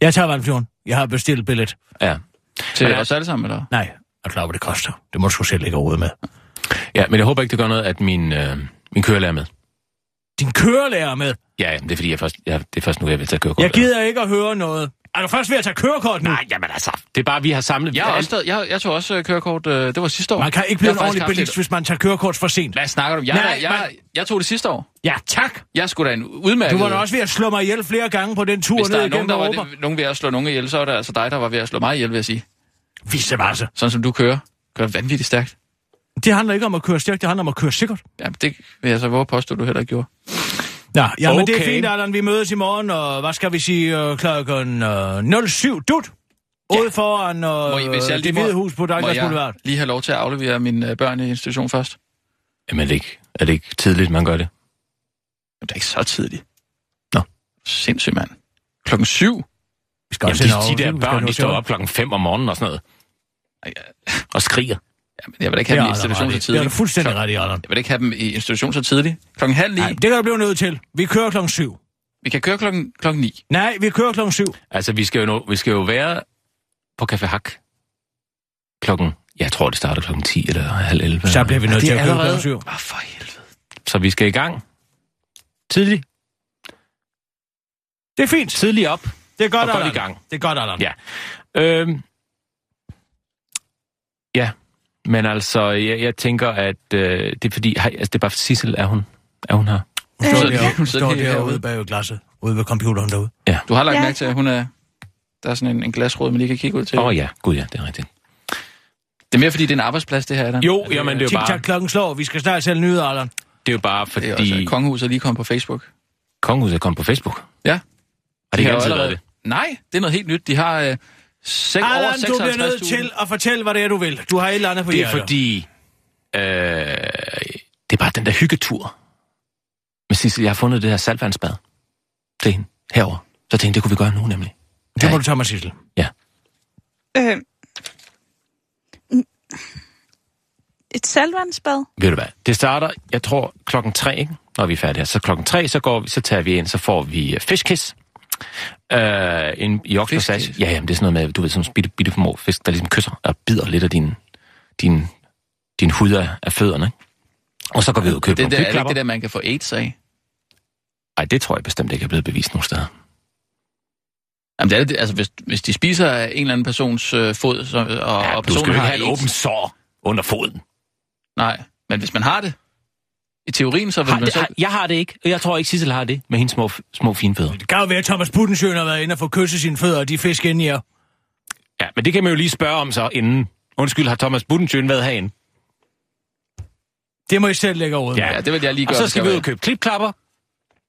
Jeg tager vandflyveren. Jeg har bestilt billet. Ja. Til Men er- os alle sammen, eller? Nej, jeg er klar, hvad det koster. Det må du sgu selv ikke råd med. ja, men jeg håber ikke, det gør noget, at min, øh, min kørelærer er med. Din kørelærer er med. Ja, ja, det er fordi, jeg først, jeg, det er først nu, jeg vil tage kørekort. Jeg gider ikke at høre noget. Er du først ved at tage kørekort nu? Nej, jamen altså, det er bare, vi har samlet... Jeg, også, taget- jeg, jeg tog også øh, kørekort, øh, det var sidste år. Man kan ikke blive en ordentlig bilist, hvis man tager kørekort for sent. Hvad snakker du om? Jeg, Nej, jeg, jeg, men- jeg tog det sidste år. Ja, tak. Jeg skulle da en udmærket... Du var da også ved at slå mig ihjel flere gange på den tur Hvis der ned er igennem nogen, der var det, nogen ved at slå nogen ihjel, så er det altså dig, der var ved at slå mig ihjel, vil jeg sige. Vissemasse. Sådan som du kører. Kører vanvittigt stærkt. Det handler ikke om at køre stærkt, det handler om at køre sikkert. Ja, det vil jeg så våge påstå, du heller ikke gjorde. Ja, ja men det er Okay. fint, Allan. Vi mødes i morgen, og hvad skal vi sige, øh, klokken øh, 07 dut. Ude foran Må I, øh, hvis jeg det hvide hus på Dankers Boulevard. lige have lov til at aflevere mine øh, børn i institution først? Jamen, er det, ikke, er det ikke tidligt, man gør det? Jamen, det er ikke så tidligt. Nå. Sindssygt, mand. Klokken syv? Vi skal Jamen, også de, de der børn, de står op klokken 5 om morgenen og sådan noget. Og skriger. Jamen, jeg vil ikke have dem i institution så Det er tidligt. fuldstændig ret i, Allan. Jeg vil ikke have dem i institution så tidligt. Klokken halv ni. Nej, det kan du blive nødt til. Vi kører klokken syv. Vi kan køre klokken, klokken ni. Nej, vi kører klokken syv. Altså, vi skal jo, nå, vi skal jo være på Café Hak klokken... Jeg tror, det starter klokken 10 eller halv 11. Så bliver vi nødt til at køre klokken syv. Åh, for helvede. Så vi skal i gang. Tidligt. Det er fint. Tidligt op. Det er godt, Og godt i gang. Det er godt, Allan. Ja. Øhm, ja, men altså, jeg, jeg tænker, at øh, det er fordi... Hej, altså, det er bare Sissel, er hun, er hun her? Hun står, Øh, derude, hun står bag glasset. Ude ved computeren derude. Du har lagt Ja. mærke til, at hun er... Der er sådan en, en glasråd, man lige kan kigge ud til. Åh oh, ja, gud ja, det er rigtigt. Det er mere, fordi det er en arbejdsplads, det her. Er der. Jo, jamen det er jo Tik-tak, bare, klokken slår. Vi skal snart sælge nyheder, Allan. det er jo bare Det fordi er også, kongehuset er lige kommet på Facebook. kongehuset er kommet på Facebook. Ja. Har det ikke har jo altid allerede- været det? Nej, det er noget helt nyt. De har øh, sek, over Allan, du bliver nødt 56.000. til at fortælle, hvad det er, du vil. Du har et eller andet på Det er hjertet. fordi... Øh, det er bare den der hyggetur. Men Sissel, jeg har fundet det her saltvandsbad. Det er hende. Herovre. Så jeg tænkte, det kunne vi gøre nu nemlig. Det må du tage mig, Sissel. Øh, mm, et salvandsbad? Ved du hvad? Det starter, jeg tror, klokken tre, ikke? når vi er færdige her. Så klokken tre, så, går vi, så tager vi ind, så får vi uh, fishkiss. Uh, en, Oxford Fishkiss? Sash. Ja, jamen, det er sådan noget med, du ved, sådan bitte, bitte små fisk, der ligesom kysser og bider lidt af din, din, din hud af, af fødderne. Ikke? Og så går vi ud og køber Det, der, er det ikke det der, man kan få AIDS af? Nej, det tror jeg bestemt ikke er blevet bevist nogen steder. Jamen, det er det, altså, hvis, hvis de spiser en eller anden persons øh, fod, så, og, Ja, og personen jo ikke har have et åbent sår under foden. Nej, men hvis man har det, i teorien, så vil Har, man så... jeg har det ikke, og jeg tror ikke, Sissel har det med hendes små, små fine fødder. Det kan jo være, at Thomas Budensjøen har været inde og få kysset sine fødder og de fisk ind i jer. Ja, men det kan man jo lige spørge om så inden. Undskyld, har Thomas Budensjøen været herinde? Det må I selv lægge over. Ja. Ja, det vil jeg lige Og gøre. så hvis skal vi ud og købe klipklapper,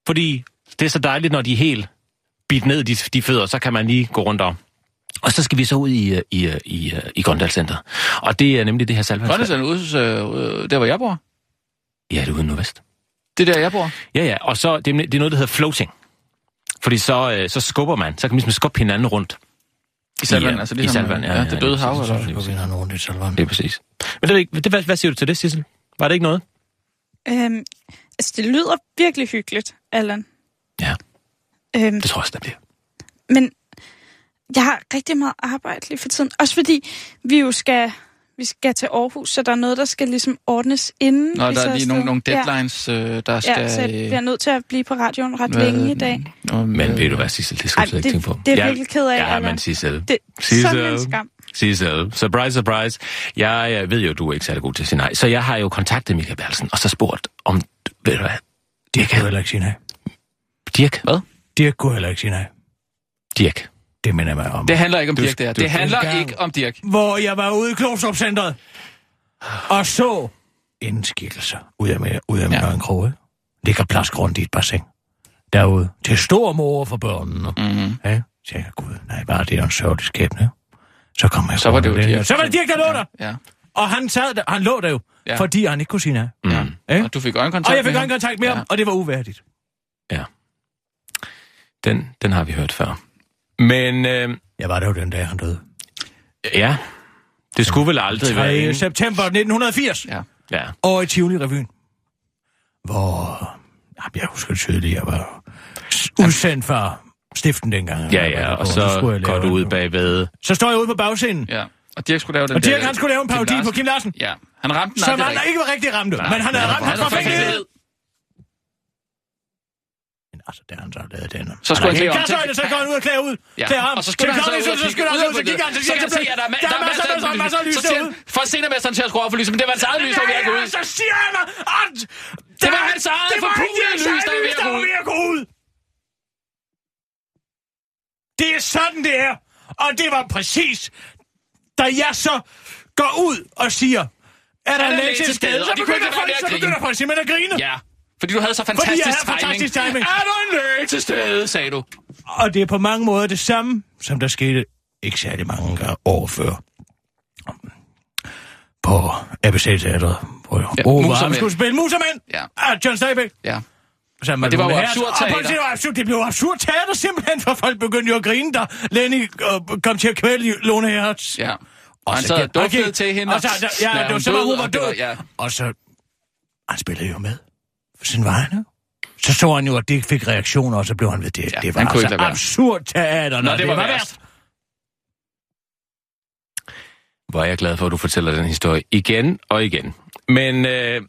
fordi det er så dejligt, når de er helt bidt ned, de, de fødder, så kan man lige gå rundt om. Og så skal vi så ud i, øh, i, øh, i, øh, i Center. Og det er nemlig det her salvandsvand. Grønnes er ude, øh, der hvor jeg bor. Ja, det er ude i Nordvest. Det er der, jeg bor. Ja, ja, og så det er, det er noget, der hedder floating. Fordi så, øh, så skubber man, så kan man ligesom skubbe hinanden rundt. I Salvand, Ja, altså i ligesom Salvand, ja, ja, ja, det døde hav. Eller? Så vi ind rundt i salvan. Det er præcis. Men det, det, hvad, hvad siger du til det, Sissel? Var det ikke noget? Øhm, altså, det lyder virkelig hyggeligt, Allan. Ja. Øhm, Det tror jeg også, det bliver. men jeg har rigtig meget arbejde lige for tiden. Også fordi vi jo skal, vi skal til Aarhus, så der er noget, der skal ligesom ordnes inden. Nå, der er lige nogle, nogle deadlines, øh, der Ja, skal... ja, så jeg bliver nødt til at blive på radioen ret hvad- længe i dag. Nå, Men øh, ved du hvad, Sissel, det skal du slet ikke tænke på. det er jeg Ja, virkelig ked af, Ja, men Sissel. Det er sådan en skam. Sissel. Surprise, surprise. Jeg, jeg ved jo, du er ikke særlig god til at sige nej. Så jeg har jo kontaktet Michael Berlsen, og så spurgt om, ved du hvad, Dirk kunne heller ikke sige nej. Dirk? Hvad? Dirk kunne heller ikke sige nej. Dirk. Det minder mig om. Det handler ikke om Du- Dirk, det her. du- Det handler engang- ikke om Dirk. Hvor jeg var ude i Klostrup Centeret og så en skikkelse ud af, med, ud af Ja. ja. en kroge. Ligger plask rundt i et bassin. Derude. Til stor mor for børnene. Mm-hmm. Ja, så jeg, gud, nej, bare det er en sørgelig skæbne. Så kom jeg Så var det jo Dirk. der. Så var det Dirk, der lå der. Ja, Og han, sad der, han lå der jo, Ja. ja. fordi han ikke kunne sige nej. ja. Ja. Og du fik øjenkontakt Og jeg fik med ham? øjenkontakt med Ja. ham, og det var uværdigt. Den, den har vi hørt før. Men øh, Jeg var der jo den dag, han døde. ja, det skulle vel aldrig 3. være... inden- september 1980. Ja. Ja. Og i Tivoli-revyen. Hvor... Jeg husker det tydeligt, jeg var udsendt fra stiften dengang. Ja, ja, og så går du ud bagved. Så står jeg ude på bagscenen. ja. Og Dirk skulle lave den Og Dirk, der- han skulle lave en parodi på. Kim Larsen. Ja, han ramte den Som aldrig han ikke var rigtig ramt, men han havde ramt Han ham var fra. Altså, da han så lavede den. Så skulle han klæde om til... til- så går han ud og klæder ud. Ja. Klæder ham. Og så skulle Til han så ud og så kigge skynder han ud kigger han, så kan se, at der er, er masser, masser, af lys derude. for scenemesteren til at skrue op for lyset, men det var hans eget lys, der var ved at gå ud. så siger han, at... Det var hans eget Det forpulede lys, der var ved at gå ud. Det er sådan, det er. Og det var præcis, da jeg så går ud og siger, er der en læge til stede, så begynder folk, at grine. Ja, fordi du havde så Fordi jeg fantastisk havde timing. fantastisk timing. Er der en læge til stede, sagde du. Og det er på mange måder det samme, som der skete ikke særlig mange gange år før. På ABC Teatret, hvor ja, Musermænd. Ove skulle spille Musermænd Ja. af John Steinbeck. Ja. sammen Men det var jo absurd Og teater. se, Det var absurd, det blev absurd teater simpelthen, for folk begyndte jo at grine, da Lenny øh, kom til at kvæle Lone Hertz. Ja. Og Og han så sad og duftede okay. til hende. Og så, der, ja, det var så hun var og død. ja. Og så, han spillede jo med. Sådan var han jo. Så så han jo, at det fik reaktioner, og så blev han ved det. Ja, det var altså absurd teater, når Nå, det var værst. Hvor er jeg glad for, at du fortæller den historie igen og igen. Men øh,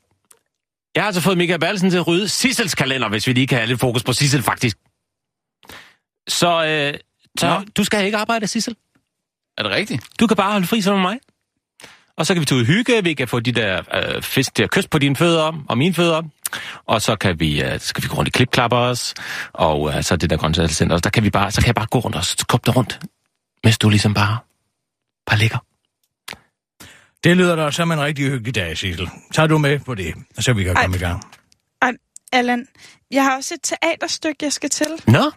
jeg har altså fået Michael Bertelsen til at rydde Sissels kalender, hvis vi lige kan have lidt fokus på Sissel, faktisk. Så, øh, så Nå. du skal ikke arbejde, Sissel. Er det rigtigt? Du kan bare holde fri sammen med mig. Og så kan vi tage ud og hygge, vi kan få de der øh, fisk til at kysse på dine fødder og mine fødder. Og så kan vi, øh, så skal vi gå rundt i klipklapper også. Og øh, så det der grøntsagscenter. Der kan vi bare, så kan jeg bare gå rundt og skubbe rundt. Mens du ligesom bare, bare ligger. Det lyder da som en rigtig hyggelig dag, Sissel. Tager du med på det, så vi kan Ej. komme i gang. Ej, Allan, jeg har også et teaterstykke, jeg skal til. Nå,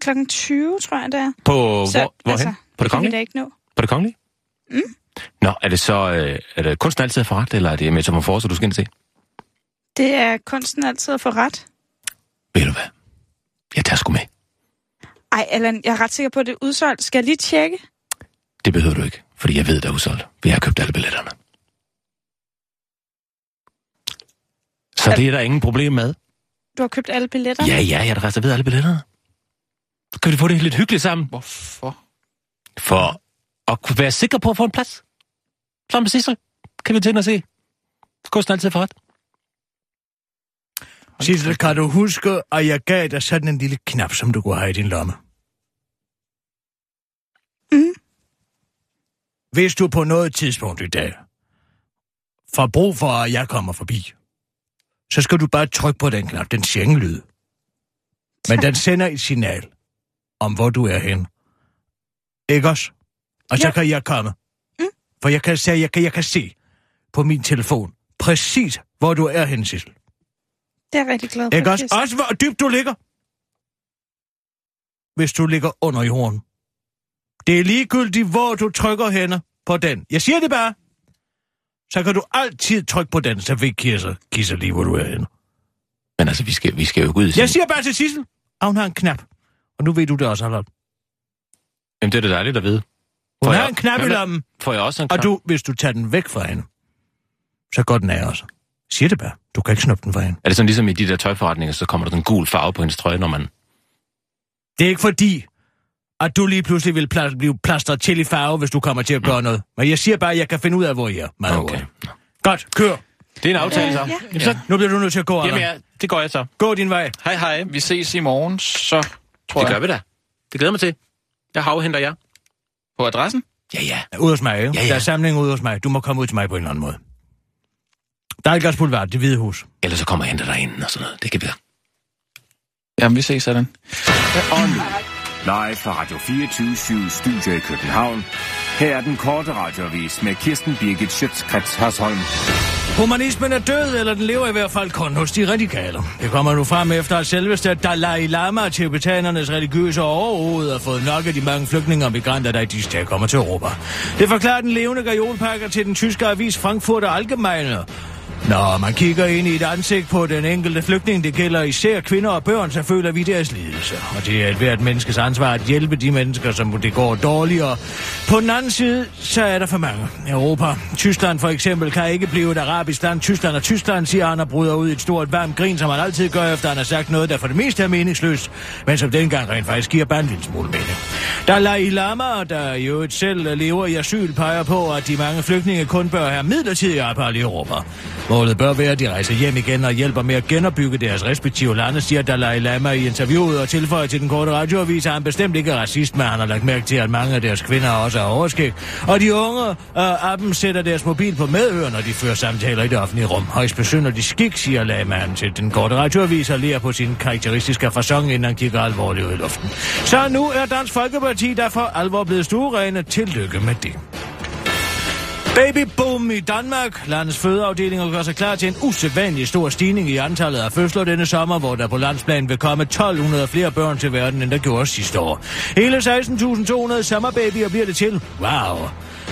Klokken 20, tror jeg, det er. på hvor, hvorhen? på det kongelige? da ikke nå. På det kongelige? Mm. Nå, er det så, øh, er det kunsten altid for ret, eller er det metamorfose, du skal ind til? Det er kunsten altid at få ret. Ved du hvad? Jeg tager sgu med. Ej, Allan, jeg er ret sikker på, at det er udsolgt. Skal jeg lige tjekke? Det behøver du ikke, fordi jeg ved, der er udsolgt. Vi har købt alle billetterne. Så Er- det er der ingen problem med. Du har købt alle billetter? Ja, ja, jeg har reserveret alle billetterne. Så kan vi få det lidt hyggeligt sammen. Hvorfor? For at kunne være sikker på at få en plads. Med Sissel kan vi tænde og se. Kunsten altid for ret. Sissel, kan du huske, at jeg gav dig sådan en lille knap, som du kunne have i din lomme? Mm. Hvis du på noget tidspunkt i dag får brug for, at jeg kommer forbi, så skal du bare trykke på den knap. Den siger ingen lyd. Men den sender et signal om, hvor du er hen. Ikke også? Og så Ja. kan jeg komme. Mm. For jeg kan, se, jeg, kan, jeg kan se på min telefon præcis, hvor du er hen, Sissel. Det er jeg rigtig glad for. Ikke også? Også hvor dybt du ligger. Hvis du ligger under jorden. Det er ligegyldigt, hvor du trykker hende på den. Jeg siger det bare. Så kan du altid trykke på den, så vi kisser, kisser lige, hvor du er henne. Men altså, vi skal, vi skal jo gå ud Jeg siger bare til Sissel, at hun har en knap. Og nu ved du det også, Harald. Jamen, det er da dejligt at vide. Hun Får har jeg- en knap i lommen, Får jeg også en knap? og du, hvis du tager den væk fra hende, så går den af også. Siger det bare. Du kan ikke snuppe den fra hende. Er det sådan ligesom i de der tøjforretninger, så kommer der sådan en gul farve på hendes trøje, når man... Det er ikke fordi, at du lige pludselig vil pla- blive plastret til i farve, hvis du kommer til at gøre noget. Men jeg siger bare, at jeg kan finde ud af, hvor I er. Meget Okay. hurtigt. Godt, kør. Det er en aftale, så. Øh, ja. Jamen, så, nu bliver du nødt til at gå, Jamen, Allan. ja, det går jeg så. Gå din vej. Hej, hej. Vi ses i morgen, så tror Det gør jeg. vi da. Det glæder mig til. Jeg afhenter jer. På adressen? Ja, ja. Ude hos mig, ikke? Ja, ja. Der er samling ude hos mig. Du må komme ud til mig på en eller anden måde. Dalgas Boulevard, det hvide hus. Ellers så kommer jeg og henter dig ind og sådan noget. Det kan da. Jamen, vi ses sådan. Og nu, live fra Radio 24 Studio i København. Her er den korte radiovis med Kirsten Birgit Schøtzgrads Hasholm. Humanismen er død, eller den lever i hvert fald kun hos de radikale. Det kommer nu frem efter, at selveste Dalai Lama, tibetanernes religiøse overhoved, har fået nok af de mange flygtninge og migranter, der i disse dage kommer til Europa. Det forklarer den levende gajolpakker til den tyske avis Frankfurter Allgemeine. Når man kigger ind i et ansigt på den enkelte flygtning, det gælder især kvinder og børn, så føler vi deres lidelse. Og det er et hvert menneskes ansvar at hjælpe de mennesker, som det går dårligere. På den anden side, så er der for mange. Europa, Tyskland for eksempel, kan ikke blive et arabisk land. Tyskland og Tyskland, siger han og bryder ud i et stort varmt grin, som han altid gør, efter han har sagt noget, der for det meste er meningsløst, men som dengang rent faktisk giver bare en lille smule mening. Dalai Lama, der jo et selv lever i asyl, peger på, at de mange flygtninge kun bør have midlertidig ophold i Europa. Målet bør være, at de rejser hjem igen og hjælper med at genopbygge deres respektive lande, siger Dalai Lama i interviewet og tilføjer til den korte radioavis, at han bestemt ikke er racist, men han har lagt mærke til, at mange af deres kvinder også har overskæg. Og de unge øh, af dem sætter deres mobil på medhør, når de fører samtaler i det offentlige rum. Højst besynderlig skik, siger Lamaen til den korte radioavis og lærer på sin karakteristiske fasong, inden han kigger alvorligt ud i luften. Så nu er Dansk Folkeparti derfor alvor blevet stuerene. Tillykke med det. Babyboom i Danmark. Landets fødeafdelinger gør sig klar til en usædvanlig stor stigning i antallet af fødsler denne sommer, hvor der på landsplan vil komme 1200 flere børn til verden, end der gjorde sidste år. Hele 16.200 sommerbabyer bliver det til. Wow.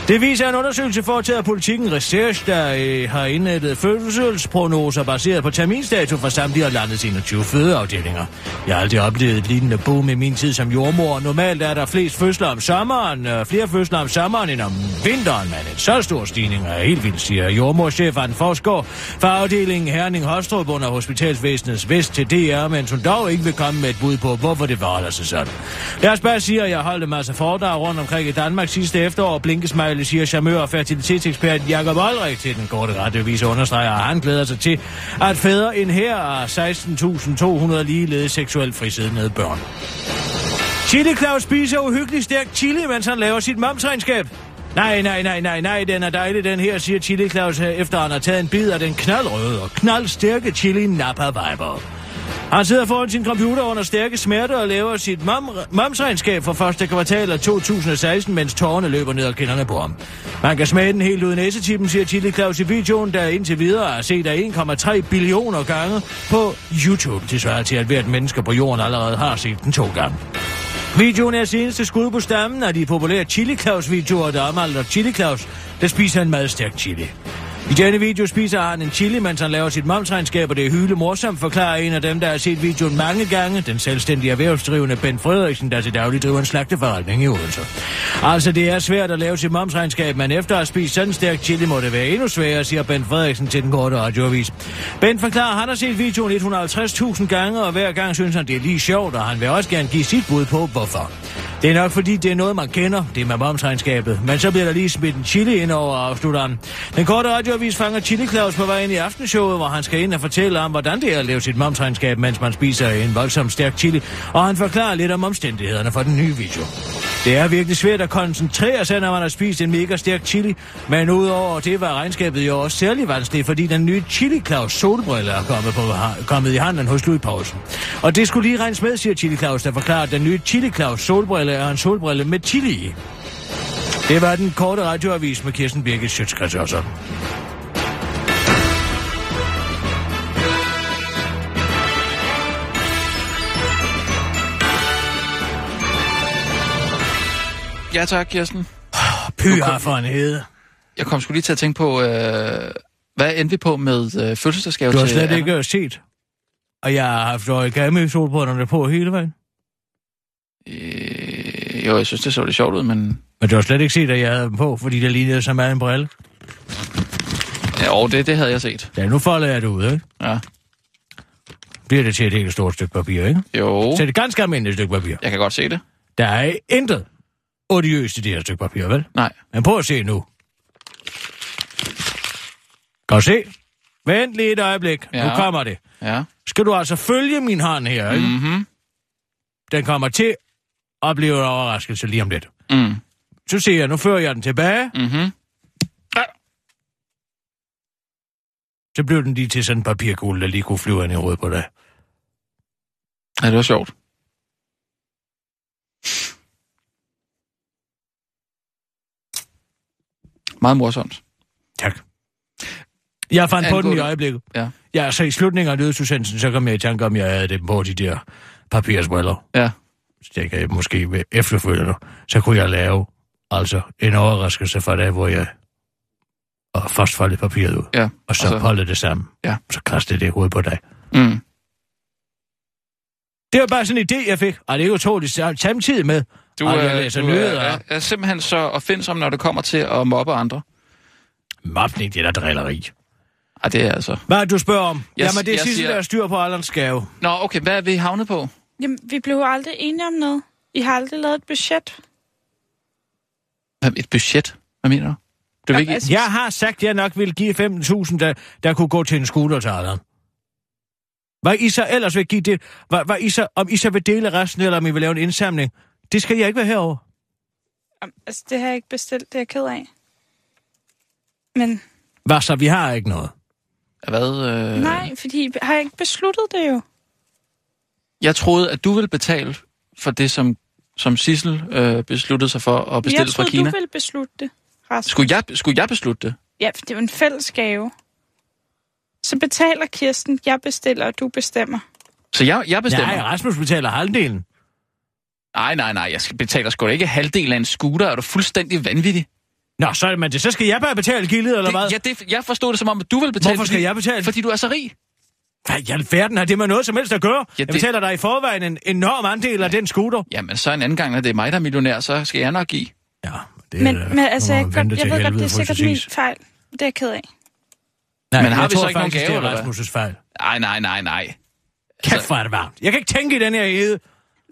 Det viser en undersøgelse foretaget af politikken Research, der øh, har indrettet fødselsprognoser baseret på terminstatus for samtlige af landets 21 fødeafdelinger. Jeg har aldrig oplevet et lignende boom i min tid som jordmor. Normalt er der flest fødsler om sommeren, øh, flere fødsler om sommeren end om vinteren, men en så stor stigning er helt vildt, siger jordmorchef Anne Forsgaard fra afdelingen Herning Hostrup under Hospitalsvæsenets Vest til DR, men hun dog ikke vil komme med et bud på, hvorfor det forholder sig sådan. Lad os bare sige, at jeg holdt en masse foredrag rundt omkring i Danmark sidste efterår, og smile, siger charmør og fertilitetsekspert Jakob Olrik til den korte radiovis understreger, at han glæder sig til, at fædre en her af 16.200 ligeledes seksuelt frisiddende børn. Chili Claus spiser uhyggeligt stærk chili, mens han laver sit momsregnskab. Nej, nej, nej, nej, nej, den er dejlig, den her, siger Chili Claus, efter han har taget en bid af den knaldrøde og knaldstærke chili Napa Viber. Han sidder foran sin computer under stærke smerter og laver sit momsregnskab for første kvartal af 2016, mens tårerne løber ned ad kinderne på ham. Man kan smage den helt uden næsetippen, siger Chili Claus i videoen, der indtil videre er set af 1,3 billioner gange på YouTube. Det svarer til, at hvert menneske på jorden allerede har set den to gange. Videoen er seneste skud på stammen af de populære Chili Claus-videoer, der omhandler Chili Claus, der spiser en meget stærk chili. I denne video spiser han en chili, mens han laver sit momsregnskab, og det er hyle morsomt, forklarer en af dem, der har set videoen mange gange, den selvstændige erhvervsdrivende Ben Frederiksen, der til daglig driver en slagteforretning i Odense. Altså, det er svært at lave sit momsregnskab, men efter at have spist sådan stærk chili, må det være endnu sværere, siger Ben Frederiksen til den korte radioavis. Ben forklarer, at han har set videoen 150.000 gange, og hver gang synes han, det er lige sjovt, og han vil også gerne give sit bud på, hvorfor. Det er nok fordi, det er noget, man kender, det med momsregnskabet. Men så bliver der lige smidt en chili ind over, afslutter han. Den korte radioavis fanger Chili Claus på vej ind i aftenshowet, hvor han skal ind og fortælle om, hvordan det er at lave sit momsregnskab, mens man spiser en voldsom stærk chili. Og han forklarer lidt om omstændighederne for den nye video. Det er virkelig svært at koncentrere sig, når man har spist en mega stærk chili. Men udover det var regnskabet jo også særlig vanskeligt, fordi den nye Chili Claus solbrille er kommet, på, kommet i handen hos Louis Poulsen. Og det skulle lige regnes med, siger Chili Claus, der forklarer, at den nye Chili Claus solbrille er en solbrille med chili i. Det var den korte radioavis med Kirsten Birgit Schøtzgrads Ja tak, Kirsten. Pyha for en hede. Jeg kom sgu lige til at tænke på, øh, hvad endte vi på med øh, fødselsdagsgave Du har til slet Anna? ikke set. Og jeg har haft origami solbrillerne på hele vejen. Øh, jo, jeg synes, det så lidt sjovt ud, men... Men du har slet ikke set, at jeg havde dem på, fordi det lignede som en brille. Ja, og det, det havde jeg set. Ja, nu folder jeg det ud, ikke? Ja. Bliver det til et helt stort stykke papir, ikke? Jo, Så er det et ganske almindeligt stykke papir. jeg kan godt se det. Der er intet odiøst i det her stykke papir, vel? Nej. Men prøv at se nu. Kan du se? Vent lige et øjeblik. Ja. Nu kommer det. Ja. Skal du altså følge min hånd her, ikke? Mm. Mhm. Den kommer til at blive en overraskelse lige om lidt. Mm. Så ser jeg, nu fører jeg den tilbage. Mhm. Så blev den lige til sådan en papirkugle, der lige kunne flyve ind i hovedet på dig. Ja, det var sjovt. Meget morsomt. Tak. Jeg fandt på den i Angående- øjeblikket. Ja. Ja, så i slutningen af nyhedsudsendelsen, så kom jeg i tanke om, at jeg havde dem på de der papirsbriller. Ja. Så det kan jeg måske ved efterfølgende. Så kunne jeg lave altså en overraskelse for dig, hvor jeg og først foldede papiret ud, Ja. og så Og så- holde det sammen. Ja. Så kastede det hovedet på dig. Mm. Det var bare sådan en idé, jeg fik, og det er jo utroligt samtidig med, Du, og jeg læser du nyheder. er, er simpelthen så opfindsom, når det kommer til at mobbe andre. Mobning, det er der drilleri. Ej, det er altså... Hvad er du spørger om? Jeg- Jamen, det er sidste, siger- der er styr på Allans gave. Nå, okay, hvad er vi havnet på? Jamen, vi blev jo aldrig enige om noget. I har aldrig lavet et budget. Et budget? Hvad mener du? Det er Jamen, ikke... altså- Jeg har sagt, at jeg nok ville give 15.000, der, der kunne gå til en scooter til Allan. Hvad I så ellers vil give det? Hvad, hvad I så, om I så vil dele resten, eller om I vil lave en indsamling? Det skal jeg ikke være herover. Jamen, Altså, det har jeg ikke bestilt. Det er jeg ked af. Men Hvad så? Vi har ikke noget. Hvad? Øh... nej, fordi har jeg ikke besluttet det jo. Jeg troede, at du ville betale for det, som, som Sissel øh, besluttede sig for at bestille jeg fra troede, Kina. du ville beslutte det, Rasmus. Skulle jeg, skulle jeg beslutte det? Ja, for det er jo en fælles gave. Så betaler Kirsten, jeg bestiller, og du bestemmer. Så jeg, jeg bestemmer? Nej, Rasmus betaler halvdelen. Nej, nej, nej. Jeg skal betale sgu da ikke halvdelen af en scooter. Er du fuldstændig vanvittig? Nå, så, er det- men det, så skal jeg bare betale gildet, eller hvad? Det, ja, det, jeg forstod det som om, at du vil betale. Hvorfor skal fordi, jeg betale? Fordi du er så rig. Hvad i alverden har det med noget som helst at gøre? Ja, Jeg det- betaler dig i forvejen en enorm andel af den scooter. Jamen, så en anden gang, når det er mig, der er millionær, så skal jeg nok give. Ja, det Men, øh, men altså, jeg, godt, jeg ved godt, det er sikkert min fejl. Det er jeg ked af. Nej, Men har jeg vi så ikke nogen faktisk, gave, eller er hvad? Nej, nej, nej, nej. Kæft, hvor er det varmt. Jeg kan ikke tænke i den her hede.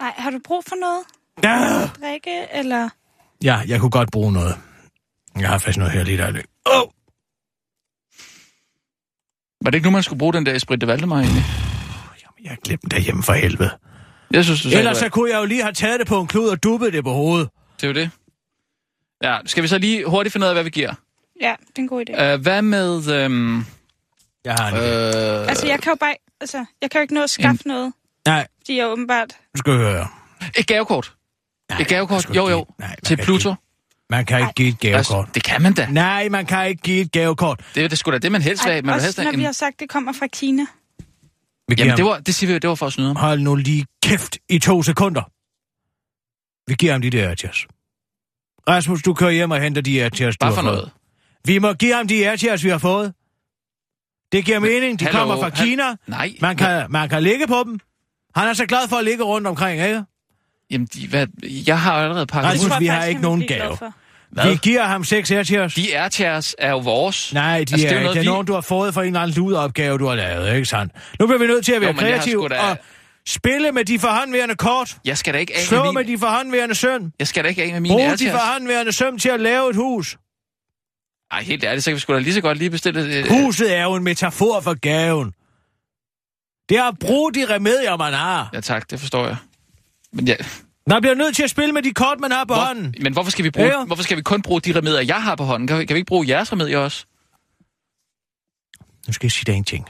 Nej, har du brug for noget? Ja. Drikke, eller... ja, jeg kunne godt bruge noget. Jeg har faktisk noget her lige der. Åh! Oh! Var det ikke nu, man skulle bruge den der Esprit de Valdemar egentlig? Jeg har glemt det hjemme for helvede. Jeg synes, du sagde, Ellers så kunne jeg jo lige have taget det på en klud og duppet det på hovedet. det er jo det. Ja, skal vi så lige hurtigt finde ud af, hvad vi giver? Ja, det er en god idé. Uh, hvad med... Øhm, Jeg har en idé. øh, Altså, jeg kan jo bare... Altså, jeg kan jo ikke nå at skaffe noget, Nej, fordi jeg åbenbart... du skal høre. et gavekort. Nej, Et gavekort? Jo, jo. Nej, Til Pluto. Ikke, man kan ikke give et gavekort. Altså, det kan man da. Nej, man kan ikke give et gavekort. Det er det sgu da det, man helst vil have. Ej, Man helst også have når vi har sagt, det kommer fra Kina. Vi Jamen, det var, det siger vi jo, det var for at snyde ham. Hold nu lige kæft i to sekunder. Vi giver ham de der airchairs. Rasmus, du kører hjem og henter de airchairs, du Bare har for fået. noget. Vi må give ham de airchairs, vi har fået. Det giver mening. De hallo, kommer fra Kina. Nej. Man kan, man kan ligge på dem. Han er så glad for at ligge rundt omkring, ikke? Jamen, de, hvad, jeg har allerede pakket Rasmus, ud. vi har ikke nogen gave. Hvad? Vi giver ham seks airchairs. De airchairs er jo vores. Nej, de Altså, altså, det er er, noget, det er vi- nogen, du har fået for en eller anden ludeopgave, du har lavet, ikke sandt? Nu bliver vi nødt til at være Jo, kreative da- og spille med de forhåndværende kort. Jeg skal da ikke af Slå med med min... de forhåndværende søm. Jeg skal da ikke af med mine Brug de airchairs. forhåndværende søm til at lave et hus. Ej, helt ærligt, så kan vi sgu da lige så godt lige bestille... Øh, Huset er jo en metafor for gaven. Det er at bruge de remedier, man har. Ja tak, det forstår jeg. Men, ja, Man bliver nødt til at spille med de kort, man har på hånden. hvor, men hvorfor skal, vi bruge, Ja. hvorfor skal vi kun bruge de remedier, jeg har på hånden? Kan vi, kan vi ikke bruge jeres remedier også? Nu skal jeg sige dig en ting.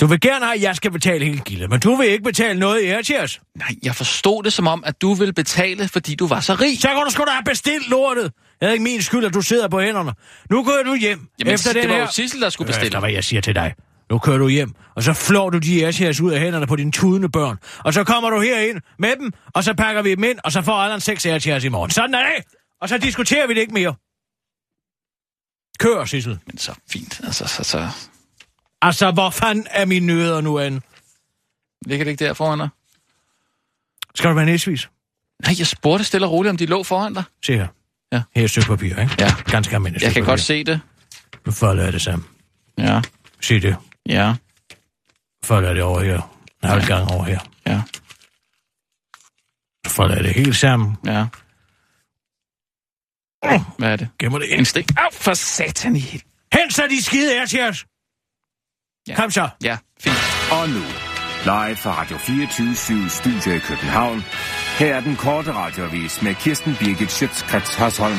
Du vil gerne have, at jeg skal betale hele gildet, men du vil ikke betale noget i Airchairs. Nej, jeg forstod det som om, at du ville betale, fordi du var så rig. Så kan du sgu da have bestilt lortet. Det er ikke min skyld, at du sidder på hænderne. Nu kører du hjem. Jamen, efter det den var her... jo Sissel, der skulle bestille. Efter hvad jeg siger til dig. Nu kører du hjem, og så flår du de Airchairs ud af hænderne på dine tudende børn. Og så kommer du herind med dem, og så pakker vi dem ind, og så får alle seks Airchairs i morgen. Sådan er det! Og så diskuterer vi det ikke mere. Kør, Sissel. Men så fint. Altså, så, så... Altså, hvor fanden er mine nødder nu an? Ligger det ikke der foran dig? Skal du være næsvis? Nej, jeg spurgte stille og roligt, om de lå foran dig. Se her. Ja. Her er et stykke papir, ikke? Ja. Ganske almindeligt Jeg kan godt papir. se det. Nu folder jeg det sammen. Ja, Se det. Ja, Folder jeg det over her. En halv gang over her. ja, jeg det helt sammen. ja. Hvad er det? Gemmer det En ind. stik. Au, for satan i Hent så de skide airchairs! Ja. Kom så. Ja, fint. Og nu, live fra Radio 24 Studio i København. Her er den korte radiovis med Kirsten Birgit Schøtzgrads Hasholm.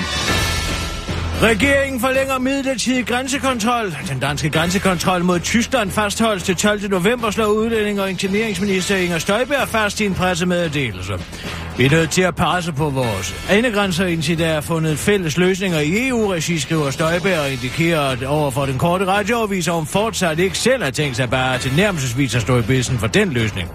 Regeringen forlænger midlertidig grænsekontrol. Den danske grænsekontrol mod Tyskland fastholdes til 12. november, slår udlænding og ingenieringsminister Inger Støjberg fast i en pressemeddelelse. Vi er nødt til at passe på vores enegrænser, indtil der er fundet fælles løsninger i EU-regi, skriver Støjberg og indikerer at over for den korte radioavis, om fortsat ikke selv har tænkt sig bare til nærmelsesvis at stå i bedsen for den løsning.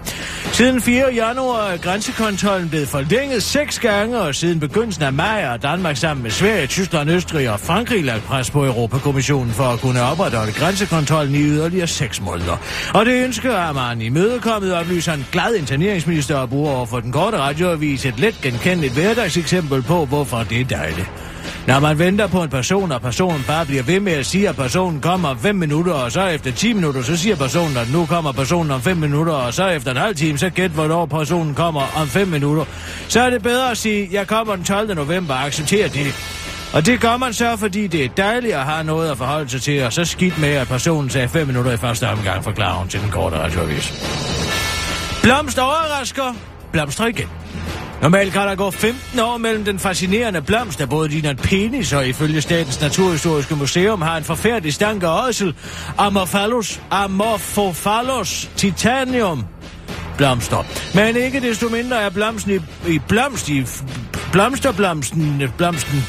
Siden 4. januar er grænsekontrollen blevet forlænget seks gange, og siden begyndelsen af maj er Danmark sammen med Sverige, Tyskland, Østrig og Frankrig lagt pres på Europakommissionen for at kunne opretholde grænsekontrollen i yderligere seks måneder. Og det ønsker man imødekommet, mødekommet, oplyser en glad interneringsminister og bruger over for den korte radioavis et let genkendeligt hverdagseksempel på, hvorfor det er dejligt. Når man venter på en person, og personen bare bliver ved med at sige, at personen kommer om 5 minutter, og så efter 10 minutter, så siger personen, at nu kommer personen om 5 minutter, og så efter en halv time, så gæt, hvornår personen kommer om 5 minutter. Så er det bedre at sige, jeg kommer den 12. november, og accepterer det. Og det gør man så, fordi det er dejligt at have noget at forholde sig til, og så skidt med, at personen sagde 5 minutter i første omgang, forklarer hun til den korte radioavis. Blomst overrasker, blomster igen. Normalt kan der gå 15 år mellem den fascinerende blomst, der både ligner en penis og ifølge Statens Naturhistoriske Museum har en forfærdelig stank af ådsel, Amorphallus, Amorphophallus titanium blomster. Men ikke desto mindre er blomsten i, i blomst i blomsterblomsten, blomsten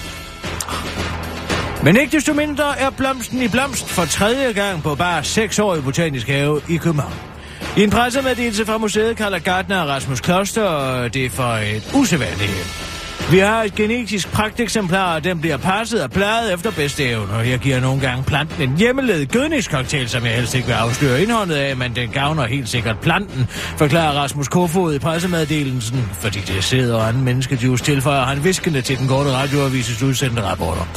men ikke desto mindre er blomsten i blomst for tredje gang på bare seks år i Botanisk Have i København. I en pressemeddelelse fra museet kalder Gardner Rasmus Kloster øh, det for et usædvanligt. Vi har et genetisk pragteksemplar, og den bliver passet og plejet efter bedste evne. Og jeg giver nogle gange planten en hjemmelavet gødningscocktail, som jeg helst ikke vil afsløre indholdet af, men den gavner helt sikkert planten, forklarer Rasmus Kofod i pressemeddelelsen, fordi det sidder og anden menneskejuice tilføjer han viskende til den korte radioavises udsendte rapporter.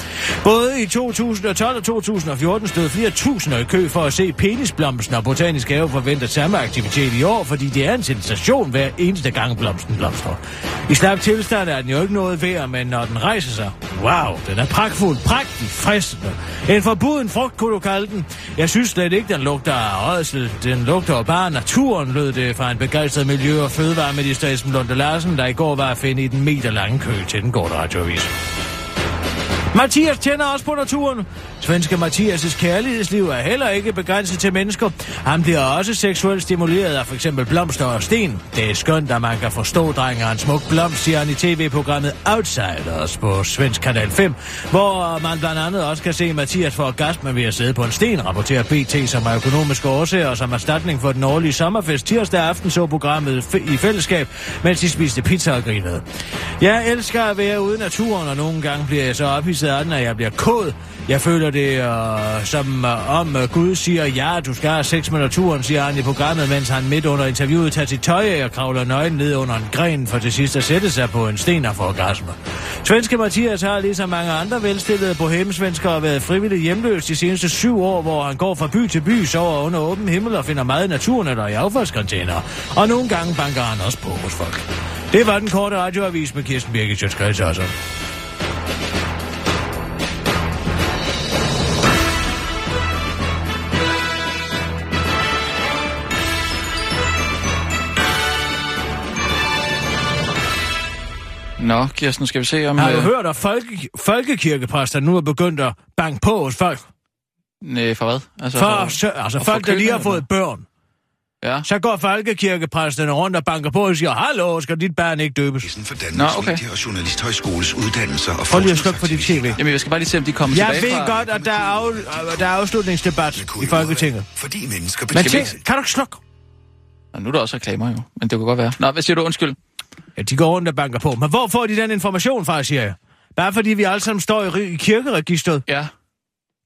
Både i 2012 og 2014 stod flere tusinder i kø for at se penisblomsten, og Botanisk Have forventer samme aktivitet i år, fordi det er en sensation hver eneste gang blomsten blomstrer. I slap tilstand er den jo ikke noget værd, men når den rejser sig, wow, den er pragtfuld, prægtig, fristende. En forbuden frugt, kunne du kalde den. Jeg synes slet ikke, den lugter af ådsel. Den lugter bare naturen, lød det fra en begejstret miljø- og fødevareminister Esben Lunde Larsen, der i går var at finde i den meter lange kø til den gårde radioavis. Mathias tænder også på naturen. Svenske Mathias' kærlighedsliv er heller ikke begrænset til mennesker. Han bliver også seksuelt stimuleret af f.eks. blomster og sten. Det er skønt, at man kan forstå drengen en smuk blomst, siger han i tv-programmet Outsiders på Svensk Kanal 5, hvor man blandt andet også kan se Mathias for orgasme ved at sidde på en sten, rapporterer BT som er økonomiske årsager og som erstatning for den årlige sommerfest tirsdag aften så programmet i fællesskab, mens de spiste pizza og grinede. Jeg elsker at være ude i naturen, og nogle gange bliver jeg så ophidset af den, at jeg bliver kod. Jeg føler det øh, som øh, om øh, Gud siger, ja, du skal have sex med naturen, siger han i programmet, mens han midt under interviewet tager sit tøj af og kravler nøgen ned under en gren for til sidst at sætte sig på en sten og få orgasme. Svenske Mathias har ligesom mange andre velstillede bohemsvenskere været frivilligt hjemløs de seneste syv år, hvor han går fra by til by, sover under åben himmel og finder meget i naturen eller i affaldscontainer. Og nogle gange banker han også på hos folk. Det var den korte radioavis med Kirsten Birgit Sjøtskreds også. Nå, Kirsten, skal vi se om... Har du øh, hørt, at folke, folkekirkepræster nu er begyndt at banke på hos folk? Nej, for hvad? Altså, For, så, altså og folk, der lige har fået børn. Ja. Så går folkekirkepræsterne rundt og banker på og siger, Hallo, skal dit barn ikke døbes? For Danmarks Nå, okay. Medie- og Journalisthøjskoles uddannelser og Prøv lige at slukke for dit tv. Jamen, jeg skal bare lige se, om de kommer Jeg tilbage ved fra... godt, at der er, af, der er afslutningsdebat i Folketinget. Fordi mennesker Men betyder... tænk, kan du ikke slukke? Nå, nu er der også reklamer jo, men det kunne godt være. Nå, hvad siger du? Undskyld. Ja, de går rundt og banker på. Men hvor får de den information fra, siger jeg? Bare fordi vi alle sammen står i, i kirkeregistret. Ja.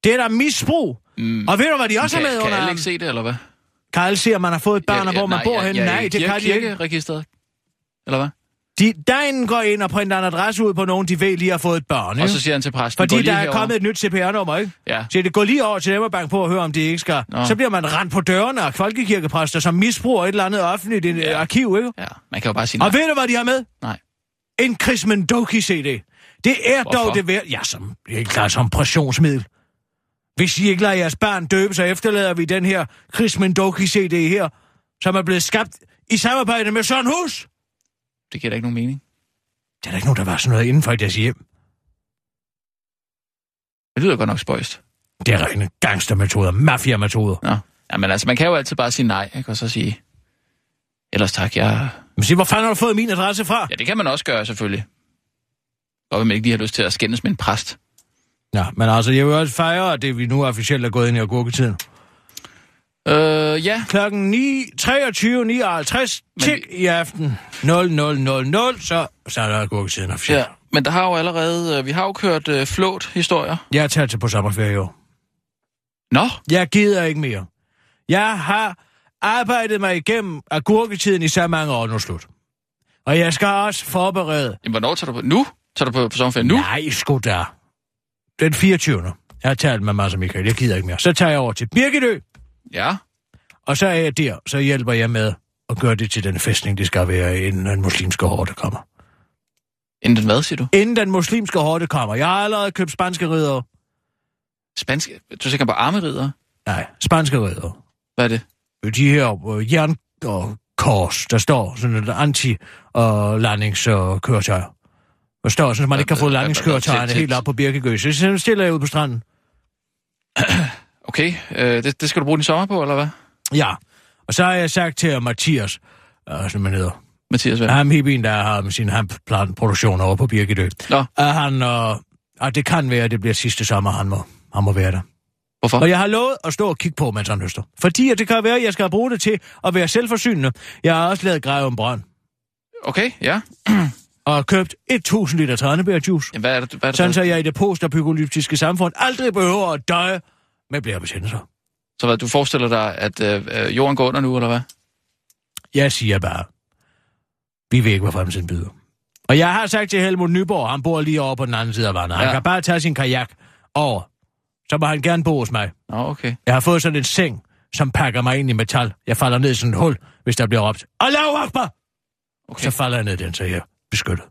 Det er da misbrug. Mm. Og ved du, hvad de også kan, har med kan under armen? ikke se det, eller hvad? Kan alle se, at man har fået et barn, og hvor man bor henne? Nej, det kan de ikke. Kirkeregisteret. Eller hvad? De, derinde går ind og printer en adresse ud på nogen, de ved lige har fået et barn. Og Ikke? så siger han til præsten, Fordi gå der er herover. kommet et nyt CPR-nummer, ikke? Ja. Så det går lige over til dem og banke på og høre, om de ikke skal. Nå. Så bliver man rent på dørene af folkekirkepræster, som misbruger et eller andet offentligt ja. Arkiv, ikke? Ja, man kan jo bare sige nej. Og ved du, hvad de har med? Nej. En Chris Mendoki-CD. Det er Hvorfor? dog det værd... Ja, som, helt klart som pressionsmiddel. Hvis I ikke lader jeres barn døbe, så efterlader vi den her Chris Mendoki-CD her, som er blevet skabt i samarbejde med Søren Hus. Det giver da ikke nogen mening. Det er da ikke nogen, der var sådan noget inden for i deres hjem. Det lyder godt nok spøjst. Det er rene gangstermetoder, mafiametoder. Ja, men altså, man kan jo altid bare sige nej, ikke? Og så sige, ellers tak, jeg... Men sig, hvor fanden har du fået min adresse fra? Ja, det kan man også gøre, selvfølgelig. Og man ikke lige har lyst til at skændes med en præst. Ja, men altså, jeg vil også fejre, at det vi nu officielt er gået ind i agurketiden. Øh, ja. Klokken 9, 23.59 tik i aften 00.00, så, så er der agurketiden officielt. ja. Men der har jo allerede... øh, Vi har jo kørt øh, flåt-historier. Jeg er taget til på sommerferie år. Nå, Jeg gider ikke mere. Jeg har arbejdet mig igennem agurketiden i så mange år nu slut. Og jeg skal også forberede... jamen, hvornår tager du på? Nu? Tager du på, på sommerferie nu? Nej, sgu da. Den 24. Jeg har talt med Mads og Michael. Jeg gider ikke mere. Så tager jeg over til Birgitø, Ja. og så er jeg der. Så hjælper jeg med at gøre det til den festning, det skal være, inden den muslimske hårde kommer. Inden den hvad, siger du? Inden den muslimske hårde kommer. Jeg har allerede købt spanske ridder. Spansk... Du er sikker på armerider? Nej, spanske ridder. Hvad er det? De her øh, jern og kors, der står sådan et anti- og landingskøretøjer. Der står sådan, at man ikke kan få landingskøretøjerne helt op på Birkegøs. Så stiller jeg ud på stranden. Okay, øh, det, det skal du bruge din sommer på, eller hvad? Ja, og så har jeg sagt til Mathias, øh, som han hedder, Mathias, hvad? ham hippien, der har med sin hamplanproduktion over på Birkedø, Nå. at han, øh, at det kan være, at det bliver sidste sommer, han må, han må være der. Hvorfor? Og jeg har lovet at stå og kigge på, mens han høster. Fordi at det kan være, at jeg skal bruge det til at være selvforsynende. Jeg har også lavet grave om brønd Okay, ja. og har købt 1000 liter tranebærjuice. Hvad er det, hvad er det Sådan så jeg i det postapokalyptiske samfund aldrig behøver at døje med blærebetændelser. Så hvad, du forestiller dig, at øh, øh, jorden går under nu, eller hvad? Jeg siger bare, vi ved ikke, hvad fremtiden byder. Og jeg har sagt til Helmut Nyborg, han bor lige over på den anden side af vandet. Han Ja. kan bare tage sin kajak over. Så må han gerne bo hos mig. Nå, okay. Jeg har fået sådan en seng, som pakker mig ind i metal. Jeg falder ned i sådan et hul, hvis der bliver råbt. Allahu Akbar! okay. Så falder jeg ned i den, så jeg beskyttet.